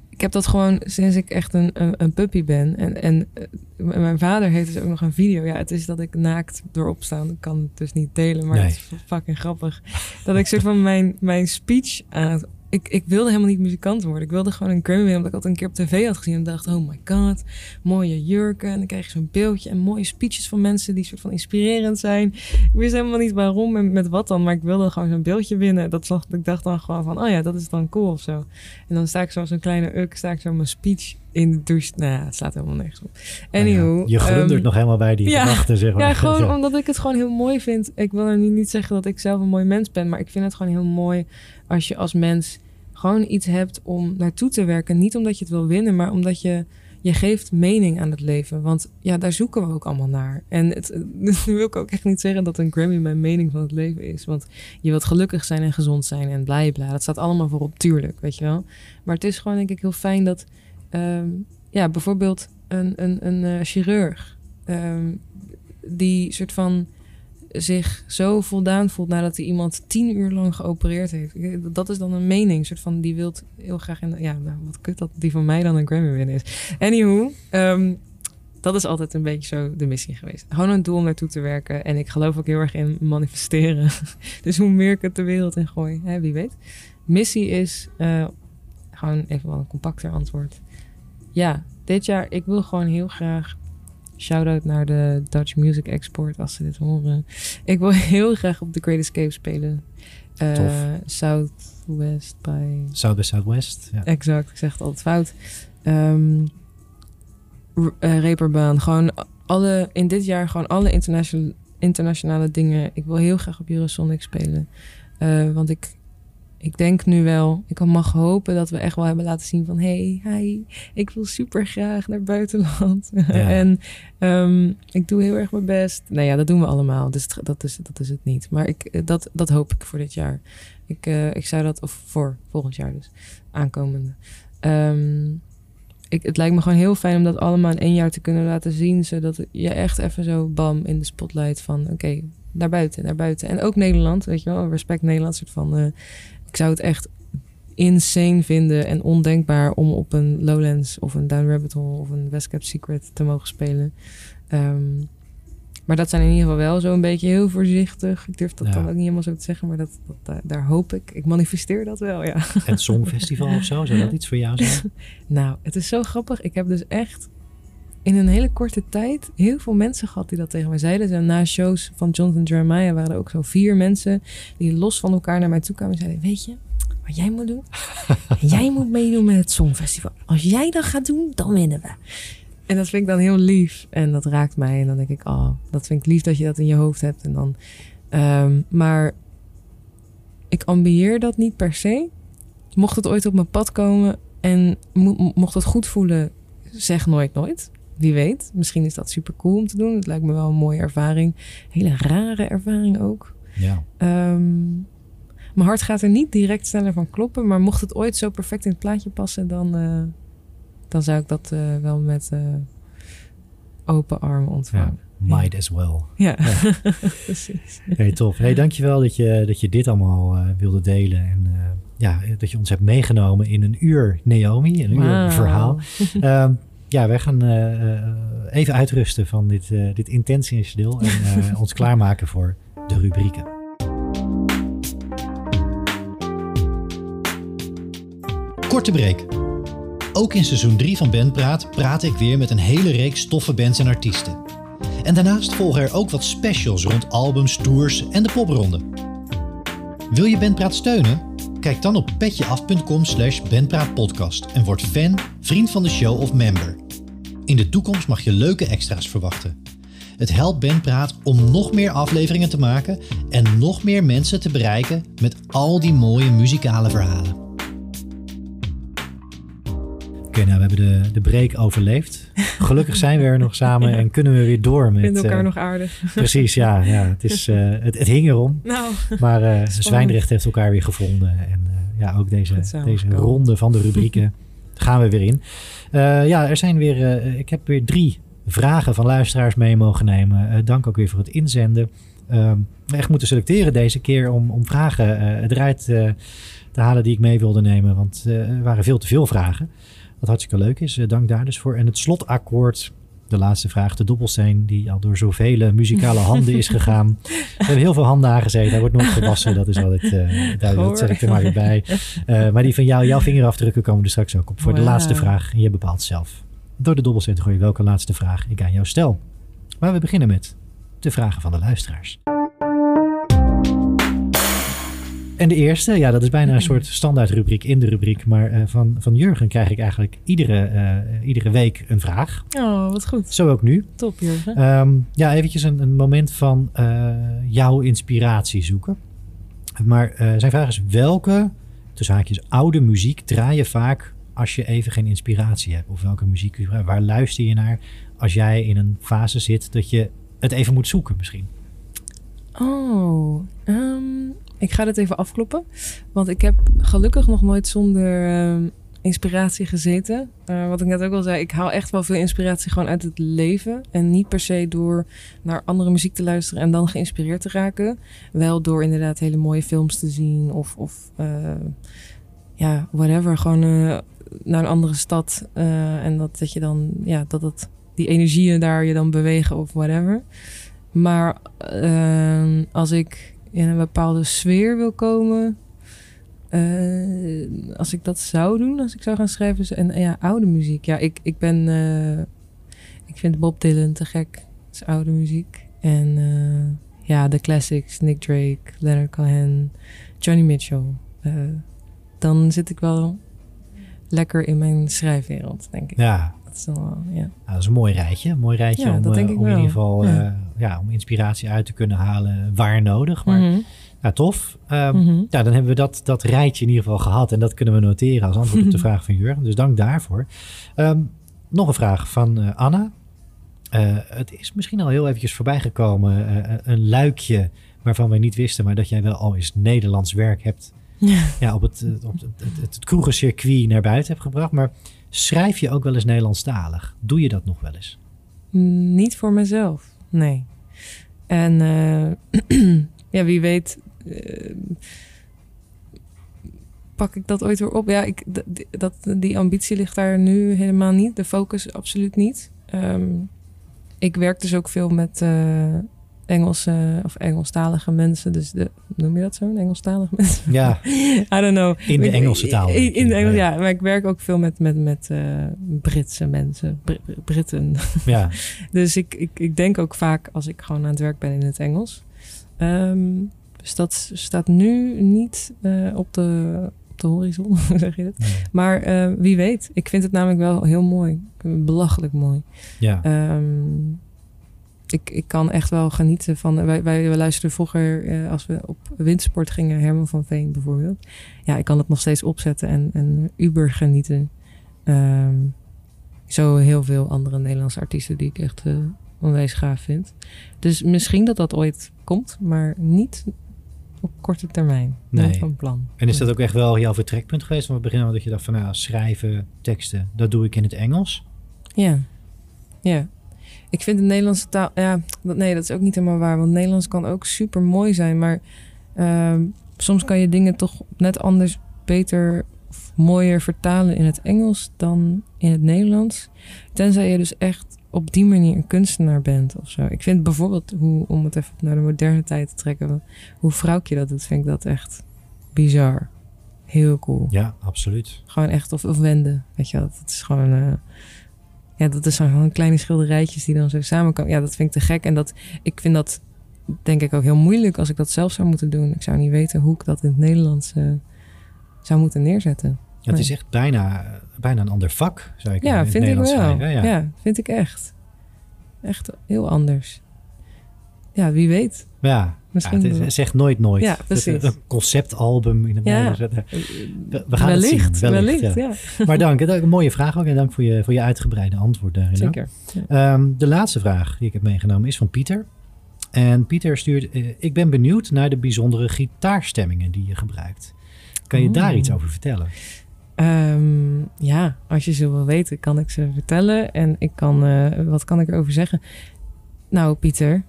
ik heb dat gewoon sinds ik echt een, een, een puppy ben. En, en eh, mijn vader heeft dus ook nog een video. Ja, het is dat ik naakt doorop sta. Ik kan het dus niet delen, maar Nee. het is fucking grappig. Dat ik soort van mijn, mijn speech aan het... Ik, ik wilde helemaal niet muzikant worden. Ik wilde gewoon een Grammy winnen, omdat ik dat een keer op tv had gezien. En dacht, oh my god, mooie jurken. En dan krijg je zo'n beeldje en mooie speeches van mensen die soort van inspirerend zijn. Ik wist helemaal niet waarom en met wat dan, maar ik wilde gewoon zo'n beeldje winnen. Dat zag, ik dacht dan gewoon van, oh ja, dat is dan cool of zo. En dan sta ik zo als een kleine uk, sta ik zo mijn speech in de douche. Nou ja, het slaat helemaal nergens op. Nou ja, Anywho. je glundert ehm, nog helemaal bij die ja. gedachten, zeg maar. Ja, gewoon omdat ik het gewoon heel mooi vind. Ik wil er nu niet zeggen dat ik zelf een mooi mens ben, maar ik vind het gewoon heel mooi als je als mens gewoon iets hebt om naartoe te werken. Niet omdat je het wil winnen, maar omdat je, je geeft mening aan het leven. Want ja, daar zoeken we ook allemaal naar. En het, nu wil ik ook echt niet zeggen dat een Grammy mijn mening van het leven is. Want je wilt gelukkig zijn en gezond zijn en blij bla. Dat staat allemaal voorop, tuurlijk, weet je wel. Maar het is gewoon denk ik heel fijn dat, ehm, ja, bijvoorbeeld een, een, een eh, chirurg... ehm, die soort van zich zo voldaan voelt nadat hij iemand tien uur lang geopereerd heeft. Dat is dan een mening, soort van die wilt heel graag de- Ja, nou, wat kut dat die van mij dan een Grammy winnen is. Anywho, ehm, dat is altijd een beetje zo de missie geweest. Gewoon een doel om naartoe te werken. En ik geloof ook heel erg in manifesteren. dus hoe meer ik het de wereld in gooi, hè, wie weet. Missie is eh, gewoon even wel een compacter antwoord. Ja, dit jaar, ik wil gewoon heel graag Shout-out naar de Dutch Music Export als ze dit horen. Ik wil heel graag op The Great Escape spelen. Tof. Southwest bij... South by Southwest. Ja. Exact, ik zeg het altijd fout. R- eh, Reeperbaan. Gewoon alle, in dit jaar gewoon alle international, internationale dingen. Ik wil heel graag op Eurosonic spelen. Eh, want ik, ik denk nu wel, ik mag hopen dat we echt wel hebben laten zien van... hey, hi, ik wil super graag naar buitenland. en ehm, ik doe heel erg mijn best. Nou ja, dat doen we allemaal. Dus dat is, dat is het niet. Maar ik, eh, dat, dat hoop ik voor dit jaar. Ik, eh, ik zou dat, of voor volgend jaar dus, aankomende. Ehm, ik, het lijkt me gewoon heel fijn om dat allemaal in één jaar te kunnen laten zien. Zodat je echt even zo bam in de spotlight van oké, naar buiten, naar buiten. En ook Nederland, weet je wel, respect Nederland. Soort van, eh, ik zou het echt insane vinden en ondenkbaar om op een Lowlands of een Down Rabbit Hole of een West Cap Secret te mogen spelen. Ehm, maar dat zijn in ieder geval wel zo een beetje heel voorzichtig. Ik durf dat Ja. dan ook niet helemaal zo te zeggen, maar dat, dat, daar, daar hoop ik. Ik manifesteer dat wel, ja. Het Songfestival of zo, zou dat iets voor jou zijn? Nou, het is zo grappig. Ik heb dus echt in een hele korte tijd heel veel mensen gehad die dat tegen mij zeiden. En na shows van Jonathan Jeremiah waren er ook zo vier mensen die los van elkaar naar mij toe kwamen en zeiden: Weet je wat jij moet doen? jij moet meedoen met het Songfestival. Als jij dat gaat doen, dan winnen we. En dat vind ik dan heel lief. En dat raakt mij. En dan denk ik, oh, dat vind ik lief dat je dat in je hoofd hebt. En dan, ehm, maar ik ambieer dat niet per se. Mocht het ooit op mijn pad komen en mo- mocht het goed voelen, zeg nooit nooit. Wie weet. Misschien is dat super cool om te doen. Het lijkt me wel een mooie ervaring. Hele rare ervaring ook. Ja. Ehm, mijn hart gaat er niet direct sneller van kloppen. Maar mocht het ooit zo perfect in het plaatje passen, dan, eh, dan zou ik dat eh, wel met eh, open armen ontvangen. Might as well. Ja, Ja. precies. Hey, tof. Hey, dankjewel dat je, dat je dit allemaal wilde delen. En ja, dat je ons hebt meegenomen in een uur Naomi, een uur verhaal. Ehm, ja, wij gaan eh, eh, even uitrusten van dit, eh dit intense deel en eh, ons klaarmaken voor de rubrieken. Korte break. Ook in seizoen 3 van Bandpraat praat ik weer met een hele reeks toffe bands en artiesten. En daarnaast volgen er ook wat specials rond albums, tours en de popronde. Wil je Bandpraat steunen? Kijk dan op petjeaf.com slash bandpraatpodcast en word fan, vriend van de show of member. In de toekomst mag je leuke extra's verwachten. Het helpt Bandpraat om nog meer afleveringen te maken en nog meer mensen te bereiken met al die mooie muzikale verhalen. Oké, nou, we hebben de, de break overleefd. Gelukkig zijn we er nog samen Ja. en kunnen we weer door met... Vinden elkaar eh, nog aardig. Precies, ja. ja het, is, eh, het, het hing erom. Nou, Maar eh Zwijndrecht heeft elkaar weer gevonden. En eh, ja, ook deze, deze ronde van de rubrieken gaan we weer in. Eh, ja, er zijn weer, eh, ik heb weer drie vragen van luisteraars mee mogen nemen. Eh, dank ook weer voor het inzenden. Ehm, echt moeten selecteren deze keer om, om vragen eruit te halen die ik mee wilde nemen. Want er waren veel te veel vragen. Wat hartstikke leuk is. Dank daar dus voor. En het slotakkoord de laatste vraag, de dobbelsteen, die al door zoveel muzikale handen is gegaan. We hebben heel veel handen aangezeten. Hij wordt nooit gewassen. Dat is altijd, eh daar, dat zet ik er maar weer bij. Eh, maar die van jou, jouw vingerafdrukken komen er straks ook op voor de laatste vraag. En je bepaalt zelf. Door de dobbelsteen te gooien welke laatste vraag ik aan jou stel. Maar we beginnen met de vragen van de luisteraars. En de eerste, ja, dat is bijna een soort standaard rubriek in de rubriek. Maar uh, van, van Jurgen krijg ik eigenlijk iedere, uh, iedere week een vraag. Oh, wat goed. Zo ook nu. Top, Jurgen. Um, ja, eventjes een, een moment van uh, jouw inspiratie zoeken. Maar zijn vraag is: welke, tussen haakjes, oude muziek draai je vaak als je even geen inspiratie hebt? Of welke muziek, waar luister je naar als jij in een fase zit dat je het even moet zoeken misschien? Oh, um, ik ga dit even afkloppen. Want ik heb gelukkig nog nooit zonder uh, inspiratie gezeten. Uh, wat ik net ook al zei, ik haal echt wel veel inspiratie gewoon uit het leven. En niet per se door naar andere muziek te luisteren en dan geïnspireerd te raken. Wel door inderdaad hele mooie films te zien of, of uh, ja, whatever. Gewoon naar een andere stad. en dat, dat je dan, ja, dat het, die energieën daar je dan bewegen of whatever. Maar ehm, als ik in een bepaalde sfeer wil komen. Uh, als ik dat zou doen, als ik zou gaan schrijven. En ja, oude muziek. Ja, ik, ik ben. Uh, ik vind Bob Dylan te gek. Is oude muziek. En uh, ja, de classics. Nick Drake, Leonard Cohen, Johnny Mitchell. dan zit ik wel lekker in mijn schrijfwereld, denk ik. Ja, dat is, wel, ja. Nou, dat is een mooi rijtje. Een mooi rijtje ja, om, dat denk ik om in ieder geval Ja. uh, ja, om inspiratie uit te kunnen halen waar nodig. Maar Mhm. ja, tof. Um, Mhm. ja, dan hebben we dat, dat rijtje in ieder geval gehad. En dat kunnen we noteren als antwoord op de vraag van Jurgen. Dus dank daarvoor. Um, nog een vraag van uh, Anna. Uh, het is misschien al heel eventjes voorbij gekomen. Een luikje waarvan wij niet wisten, maar dat jij wel al eens Nederlands werk hebt Ja. op het, op het, het, het, het kroegencircuit naar buiten hebt gebracht. Maar schrijf je ook wel eens Nederlandstalig? Doe je dat nog wel eens? Niet voor mezelf, nee. En uh, ja, wie weet, uh, pak ik dat ooit weer op? Ja, ik, dat, die ambitie ligt daar nu helemaal niet. De focus absoluut niet. Um, ik werk dus ook veel met uh, Engelse of Engelstalige mensen. Dus de, noem je dat zo? Engelstalige mensen? Ja. I don't know. In de Engelse taal. In, in de ja. Maar ik werk ook veel met, met, met uh, Britse mensen. Br Britten. Ja. dus ik, ik, ik denk ook vaak als ik gewoon aan het werk ben in het Engels. Um, dus dat staat nu niet uh, op, de, op de horizon, zeg je dat? Nee. Maar uh, wie weet. Ik vind het namelijk wel heel mooi. Belachelijk mooi. Ja. Um, ik, ik kan echt wel genieten van. Wij, wij, wij luisterden vroeger, uh, als we op windsport gingen, Herman van Veen bijvoorbeeld. Ja, ik kan het nog steeds opzetten en, en Uber genieten. Um, zo heel veel andere Nederlandse artiesten die ik echt uh, onwijs gaaf vind. Dus misschien dat dat ooit komt, maar niet op korte termijn. Nee. van plan. En is dat ook echt wel jouw vertrekpunt geweest van het begin? Dat je dacht van nou, schrijven, teksten, dat doe ik in het Engels? Ja. Ja. Ik vind de Nederlandse taal, ja, dat, nee, dat is ook niet helemaal waar. Want Nederlands kan ook super mooi zijn, maar uh, soms kan je dingen toch net anders, beter of mooier vertalen in het Engels dan in het Nederlands. Tenzij je dus echt op die manier een kunstenaar bent of zo. Ik vind bijvoorbeeld, hoe, om het even naar de moderne tijd te trekken, hoe vrouwtje dat doet, vind ik dat echt bizar. Heel cool. Ja, absoluut. Gewoon echt, of, of wenden, weet je wel. Dat is gewoon... Uh, ja, dat is gewoon kleine schilderijtjes die dan zo samenkomen. Ja, dat vind ik te gek. En dat, ik vind dat denk ik ook heel moeilijk als ik dat zelf zou moeten doen. Ik zou niet weten hoe ik dat in het Nederlands uh, zou moeten neerzetten. Ja, het is echt bijna, bijna een ander vak, zou ik ja, in het vind Nederlands ik wel. ja, vind ik echt. Echt heel anders. Ja, wie weet. Ja, Misschien ja, het zegt nooit nooit. Ja, precies. Een conceptalbum in het ja. We, we gaan wellicht, het zien. Wellicht, wellicht ja. ja. Maar dank, een mooie vraag ook. En dank voor je, voor je uitgebreide antwoord daarin. Zeker. Um, de laatste vraag die ik heb meegenomen is van Pieter. En Pieter stuurt, uh, ik ben benieuwd naar de bijzondere gitaarstemmingen die je gebruikt. Kan je oh. daar iets over vertellen? Um, ja, als je ze wil weten, kan ik ze vertellen. En ik kan, uh, wat kan ik erover zeggen? Nou, Pieter,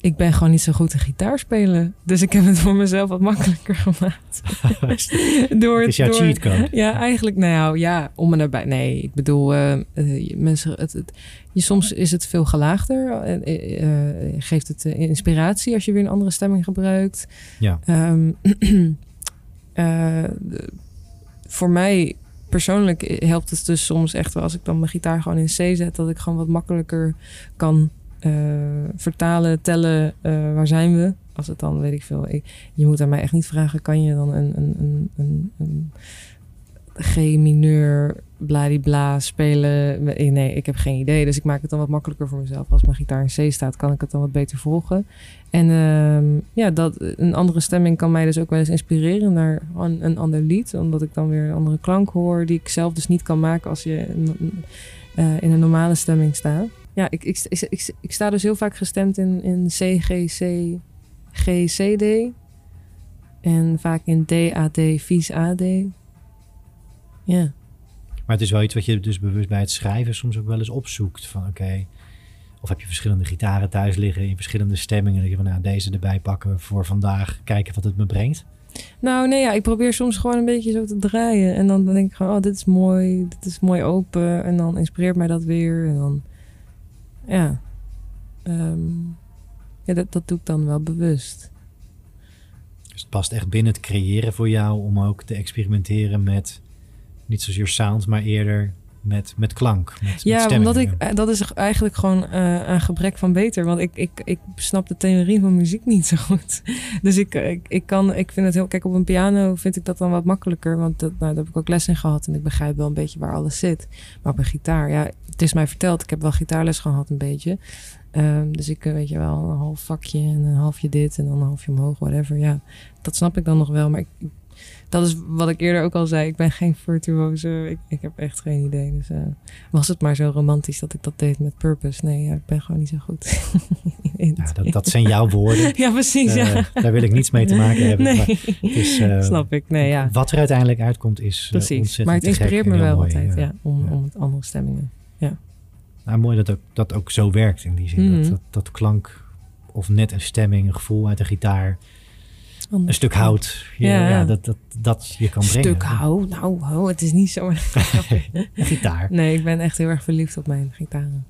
ik ben gewoon niet zo goed in gitaar spelen. Dus ik heb het voor mezelf wat makkelijker gemaakt. door, is jouw cheatcode? Ja, eigenlijk, nou ja, om en erbij. Nee, ik bedoel, uh, uh, mensen, het, het, je, soms is het veel gelaagder. Uh, geeft het inspiratie als je weer een andere stemming gebruikt. Ja. Um, voor mij persoonlijk helpt het dus soms echt wel als ik dan mijn gitaar gewoon in C zet, dat ik gewoon wat makkelijker kan vertalen, tellen, uh, waar zijn we? als het dan, weet ik veel. Je moet aan mij echt niet vragen, kan je dan een, een, een, een, een G mineur bladibla spelen? Nee, ik heb geen idee. Dus ik maak het dan wat makkelijker voor mezelf. Als mijn gitaar in C staat, kan ik het dan wat beter volgen. En ehm, ja, dat, een andere stemming kan mij dus ook wel eens inspireren naar een, ander lied. Omdat ik dan weer een andere klank hoor die ik zelf dus niet kan maken als je in een normale stemming staat. Ja, ik, ik, ik, ik, sta dus heel vaak gestemd in, in C, G, C, G, C, D. En vaak in D, A, D, vies A, D. Ja. Maar het is wel iets wat je dus bewust bij het schrijven soms ook wel eens opzoekt. Van oké, of heb je verschillende gitaren thuis liggen in verschillende stemmingen. Dat je van nou, deze erbij pakken voor vandaag. Kijken wat het me brengt. Nou nee, ja, ik probeer soms gewoon een beetje zo te draaien. En dan, denk ik gewoon, oh dit is mooi. Dit is mooi open. En dan inspireert mij dat weer. En dan, ja. Ehm, ja, dat, dat doe ik dan wel bewust. Dus het past echt binnen het creëren voor jou om ook te experimenteren met niet zozeer sound, maar eerder met, met klank. Met, ja, omdat ik, eh, dat is eigenlijk gewoon uh, een gebrek van beter. Want ik, ik, ik snap de theorie van muziek niet zo goed. Dus ik, ik, ik kan, ik vind het heel, kijk, op een piano vind ik dat dan wat makkelijker. Want dat, nou, daar heb ik ook les in gehad en ik begrijp wel een beetje waar alles zit. Maar op een gitaar, ja, het is mij verteld. Ik heb wel gitaarles gehad een beetje. Um, dus ik eh, weet je wel, een half vakje en een halfje dit en dan een halfje omhoog, whatever. Ja, dat snap ik dan nog wel. Maar ik, dat is wat ik eerder ook al zei. Ik ben geen virtuoze. Ik, ik heb echt geen idee. Dus uh, was het maar zo romantisch dat ik dat deed met purpose? Nee, ja, ik ben gewoon niet zo goed. ja, dat, dat, zijn jouw woorden. ja, precies. Uh, ja. Daar wil ik niets mee te maken hebben. Nee, maar is, uh, snap ik. Nee, ja. Wat er uiteindelijk uitkomt is precies. Maar het inspireert me wel altijd, ja, om, om het andere stemmingen. Ja. Nou, mooi dat ook, dat ook zo werkt in die zin. Mm -hmm. dat, dat, dat klank of net een stemming, een gevoel uit de gitaar een stuk hout. Ja, ja. dat, dat, dat je kan brengen. Stuk hout? Nou, het is niet zo. een gitaar. Nee, ik ben echt heel erg verliefd op mijn gitaren.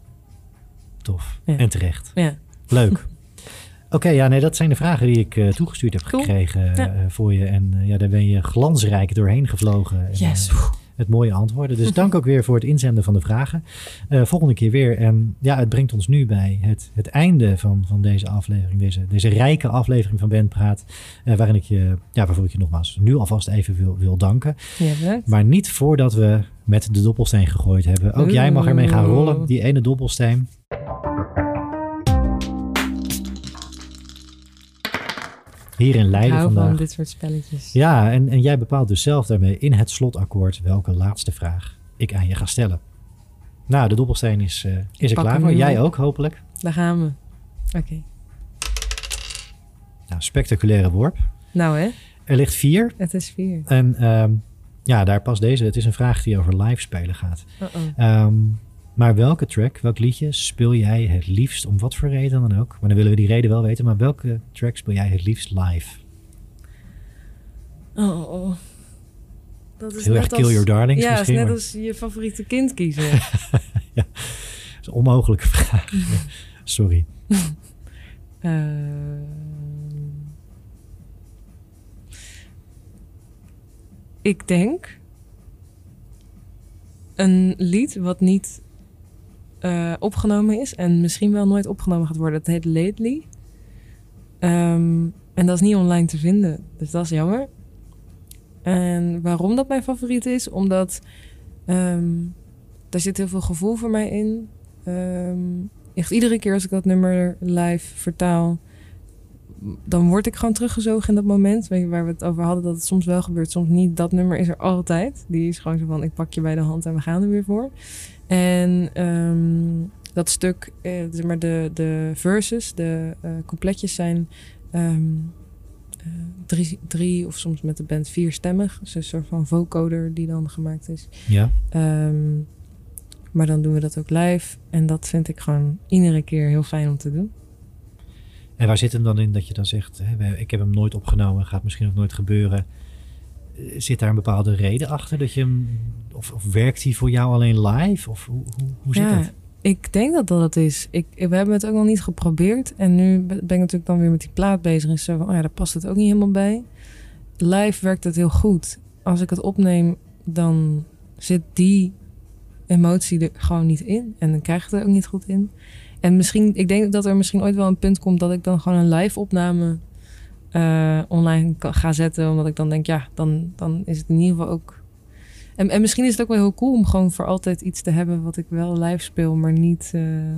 Tof. En terecht. Ja. Leuk. Oké, ja, nee, dat zijn de vragen die ik uh, toegestuurd heb gekregen uh, voor je. En uh, ja, daar ben je glansrijk doorheen gevlogen. Yes. En, met mooie antwoorden. Dus dank ook weer voor het inzenden van de vragen. Uh, volgende keer weer. En ja, het brengt ons nu bij het, het einde van, van deze aflevering. Deze, deze rijke aflevering van Ben Praat. Uh, waarin ik je, ja, waarvoor ik je nogmaals nu alvast even wil, wil danken. Ja, maar niet voordat we met de doppelsteen gegooid hebben. Ook Oeh. jij mag ermee gaan rollen, die ene doppelsteen. Hier in Leiden hou vandaag. van dit soort spelletjes. Ja, en, en jij bepaalt dus zelf daarmee in het slotakkoord welke laatste vraag ik aan je ga stellen. Nou, de dobbelsteen is, uh, is er klaar voor. Jij ook, hopelijk. Daar gaan we. Oké. Nou, spectaculaire worp. Nou hè, Er ligt vier. het is vier. En ehm, ja, daar past deze. Het is een vraag die over live spelen gaat. Maar welke track, welk liedje speel jij het liefst, om wat voor reden dan ook? Maar dan willen we die reden wel weten. Maar welke track speel jij het liefst live? Oh, oh. Dat is Heel net erg als, Kill Your Darlings Ja, misschien. net maar- als je favoriete kind kiezen. Dat is een onmogelijke vraag. Ja, Sorry. Ehm, ik denk een lied wat niet eh, opgenomen is en misschien wel nooit opgenomen gaat worden. Het heet Lately. Ehm, en dat is niet online te vinden, dus dat is jammer. En waarom dat mijn favoriet is? Omdat ehm daar zit heel veel gevoel voor mij in. Ehm, iedere keer als ik dat nummer live vertaal, dan word ik gewoon teruggezogen in dat moment. Weet je, waar we het over hadden, dat het soms wel gebeurt, soms niet. Dat nummer is er altijd. Die is gewoon zo van, ik pak je bij de hand en we gaan er weer voor. En ehm, dat stuk, eh, zeg maar de, de verses, de coupletjes zijn ehm, eh, drie, drie of soms met de band vierstemmig. Dus een soort van vocoder die dan gemaakt is. Ja. Ehm, maar dan doen we dat ook live. En dat vind ik gewoon iedere keer heel fijn om te doen. En waar zit hem dan in dat je dan zegt, hè, ik heb hem nooit opgenomen, gaat misschien ook nooit gebeuren. Zit daar een bepaalde reden achter dat je hem, of, of werkt hij voor jou alleen live? Of hoe, hoe, hoe zit ja, dat? ik denk dat dat het is. Ik, we hebben het ook nog niet geprobeerd. En nu ben ik natuurlijk dan weer met die plaat bezig. En zo van, oh ja, daar past het ook niet helemaal bij. Live werkt het heel goed. Als ik het opneem, dan zit die emotie er gewoon niet in. En dan krijg ik het er ook niet goed in. En misschien, ik denk dat er misschien ooit wel een punt komt dat ik dan gewoon een live opname eh, online ga zetten. Omdat ik dan denk, ja, dan, dan is het in ieder geval ook... En, en misschien is het ook wel heel cool om gewoon voor altijd iets te hebben... wat ik wel live speel, maar niet... eh,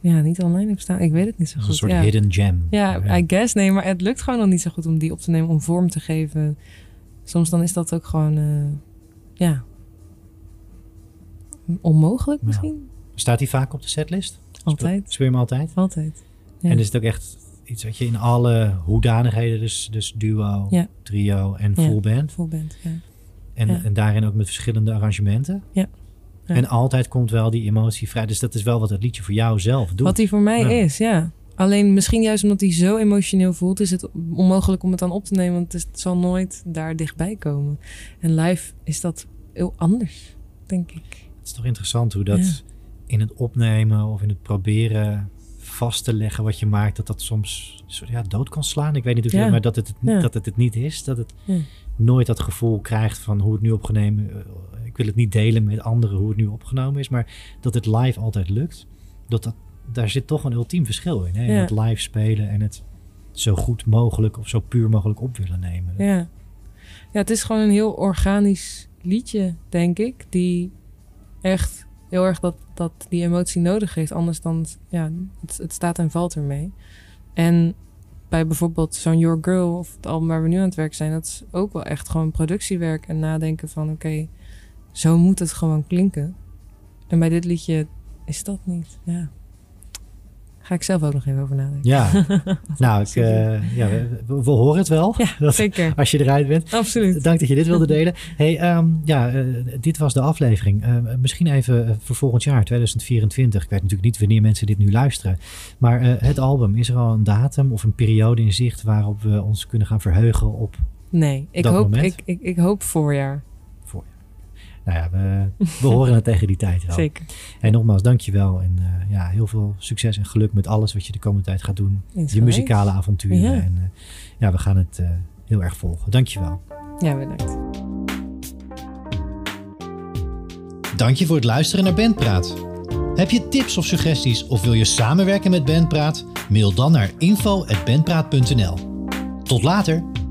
ja, niet online heb staan. Ik weet het niet zo goed. een soort ja. hidden gem. Ja, I guess. Nee, maar het lukt gewoon nog niet zo goed om die op te nemen, om vorm te geven. Soms dan is dat ook gewoon, eh, ja, onmogelijk Ja. misschien. Staat die vaak op de setlist? Altijd, Speel je hem altijd? altijd. Ja. En is het ook echt iets wat je in alle hoedanigheden, dus, dus duo, Ja. trio en Ja. full band. Full band, ja. En, Ja. en daarin ook met verschillende arrangementen. Ja. Ja. En altijd komt wel die emotie vrij. Dus dat is wel wat het liedje voor jou zelf doet. Wat die voor mij Ja. is, ja. Alleen misschien juist omdat hij zo emotioneel voelt, is het onmogelijk om het dan op te nemen, want het zal nooit daar dichtbij komen. En live is dat heel anders, denk ik. Het is toch interessant hoe dat Ja. in het opnemen of in het proberen vast te leggen wat je maakt, dat dat soms ja, dood kan slaan. Ik weet niet of je Ja. maar dat het, Ja. dat het het niet is. Dat het nooit dat gevoel krijgt van hoe het nu opgenomen eh, Ik wil het niet delen met anderen hoe het nu opgenomen is, maar dat het live altijd lukt. Dat dat, daar zit toch een ultiem verschil in. Hè? Het live spelen en het zo goed mogelijk of zo puur mogelijk op willen nemen. Ja. ja, het is gewoon een heel organisch liedje, denk ik. Die echt heel erg dat, dat die emotie nodig heeft. Anders dan, ja, het, staat en valt ermee. En bij bijvoorbeeld zo'n Your Girl of het album waar we nu aan het werk zijn, dat is ook wel echt gewoon productiewerk en nadenken van oké, zo moet het gewoon klinken. En bij dit liedje is dat niet. Ja. Ga ik zelf ook nog even over nadenken. Ja, nou, ik, eh, ja, we, horen het wel. Ja, Dat- zeker. Als je eruit bent. Absoluut. Dank dat je dit wilde delen. Hey, ehm, ja, eh, dit was de aflevering. Eh, misschien even eh, voor volgend jaar, 2024. Ik weet natuurlijk niet wanneer mensen dit nu luisteren. Maar het album, is er al een datum of een periode in zicht waarop we ons kunnen gaan verheugen op Nee, ik Dat hoop, moment? ik, ik, ik hoop voorjaar? Nou ja, we, we horen het tegen die tijd wel. Zeker. En nogmaals, dankjewel. En eh, ja, heel veel succes en geluk met alles wat je de komende tijd gaat doen. Je muzikale avonturen. Ja. En eh, ja, we gaan het eh, heel erg volgen. Dankjewel. Ja, bedankt. Dank je voor het luisteren naar Bandpraat. Heb je tips of suggesties of wil je samenwerken met Bandpraat? Mail dan naar info.bandpraat.nl. Tot later!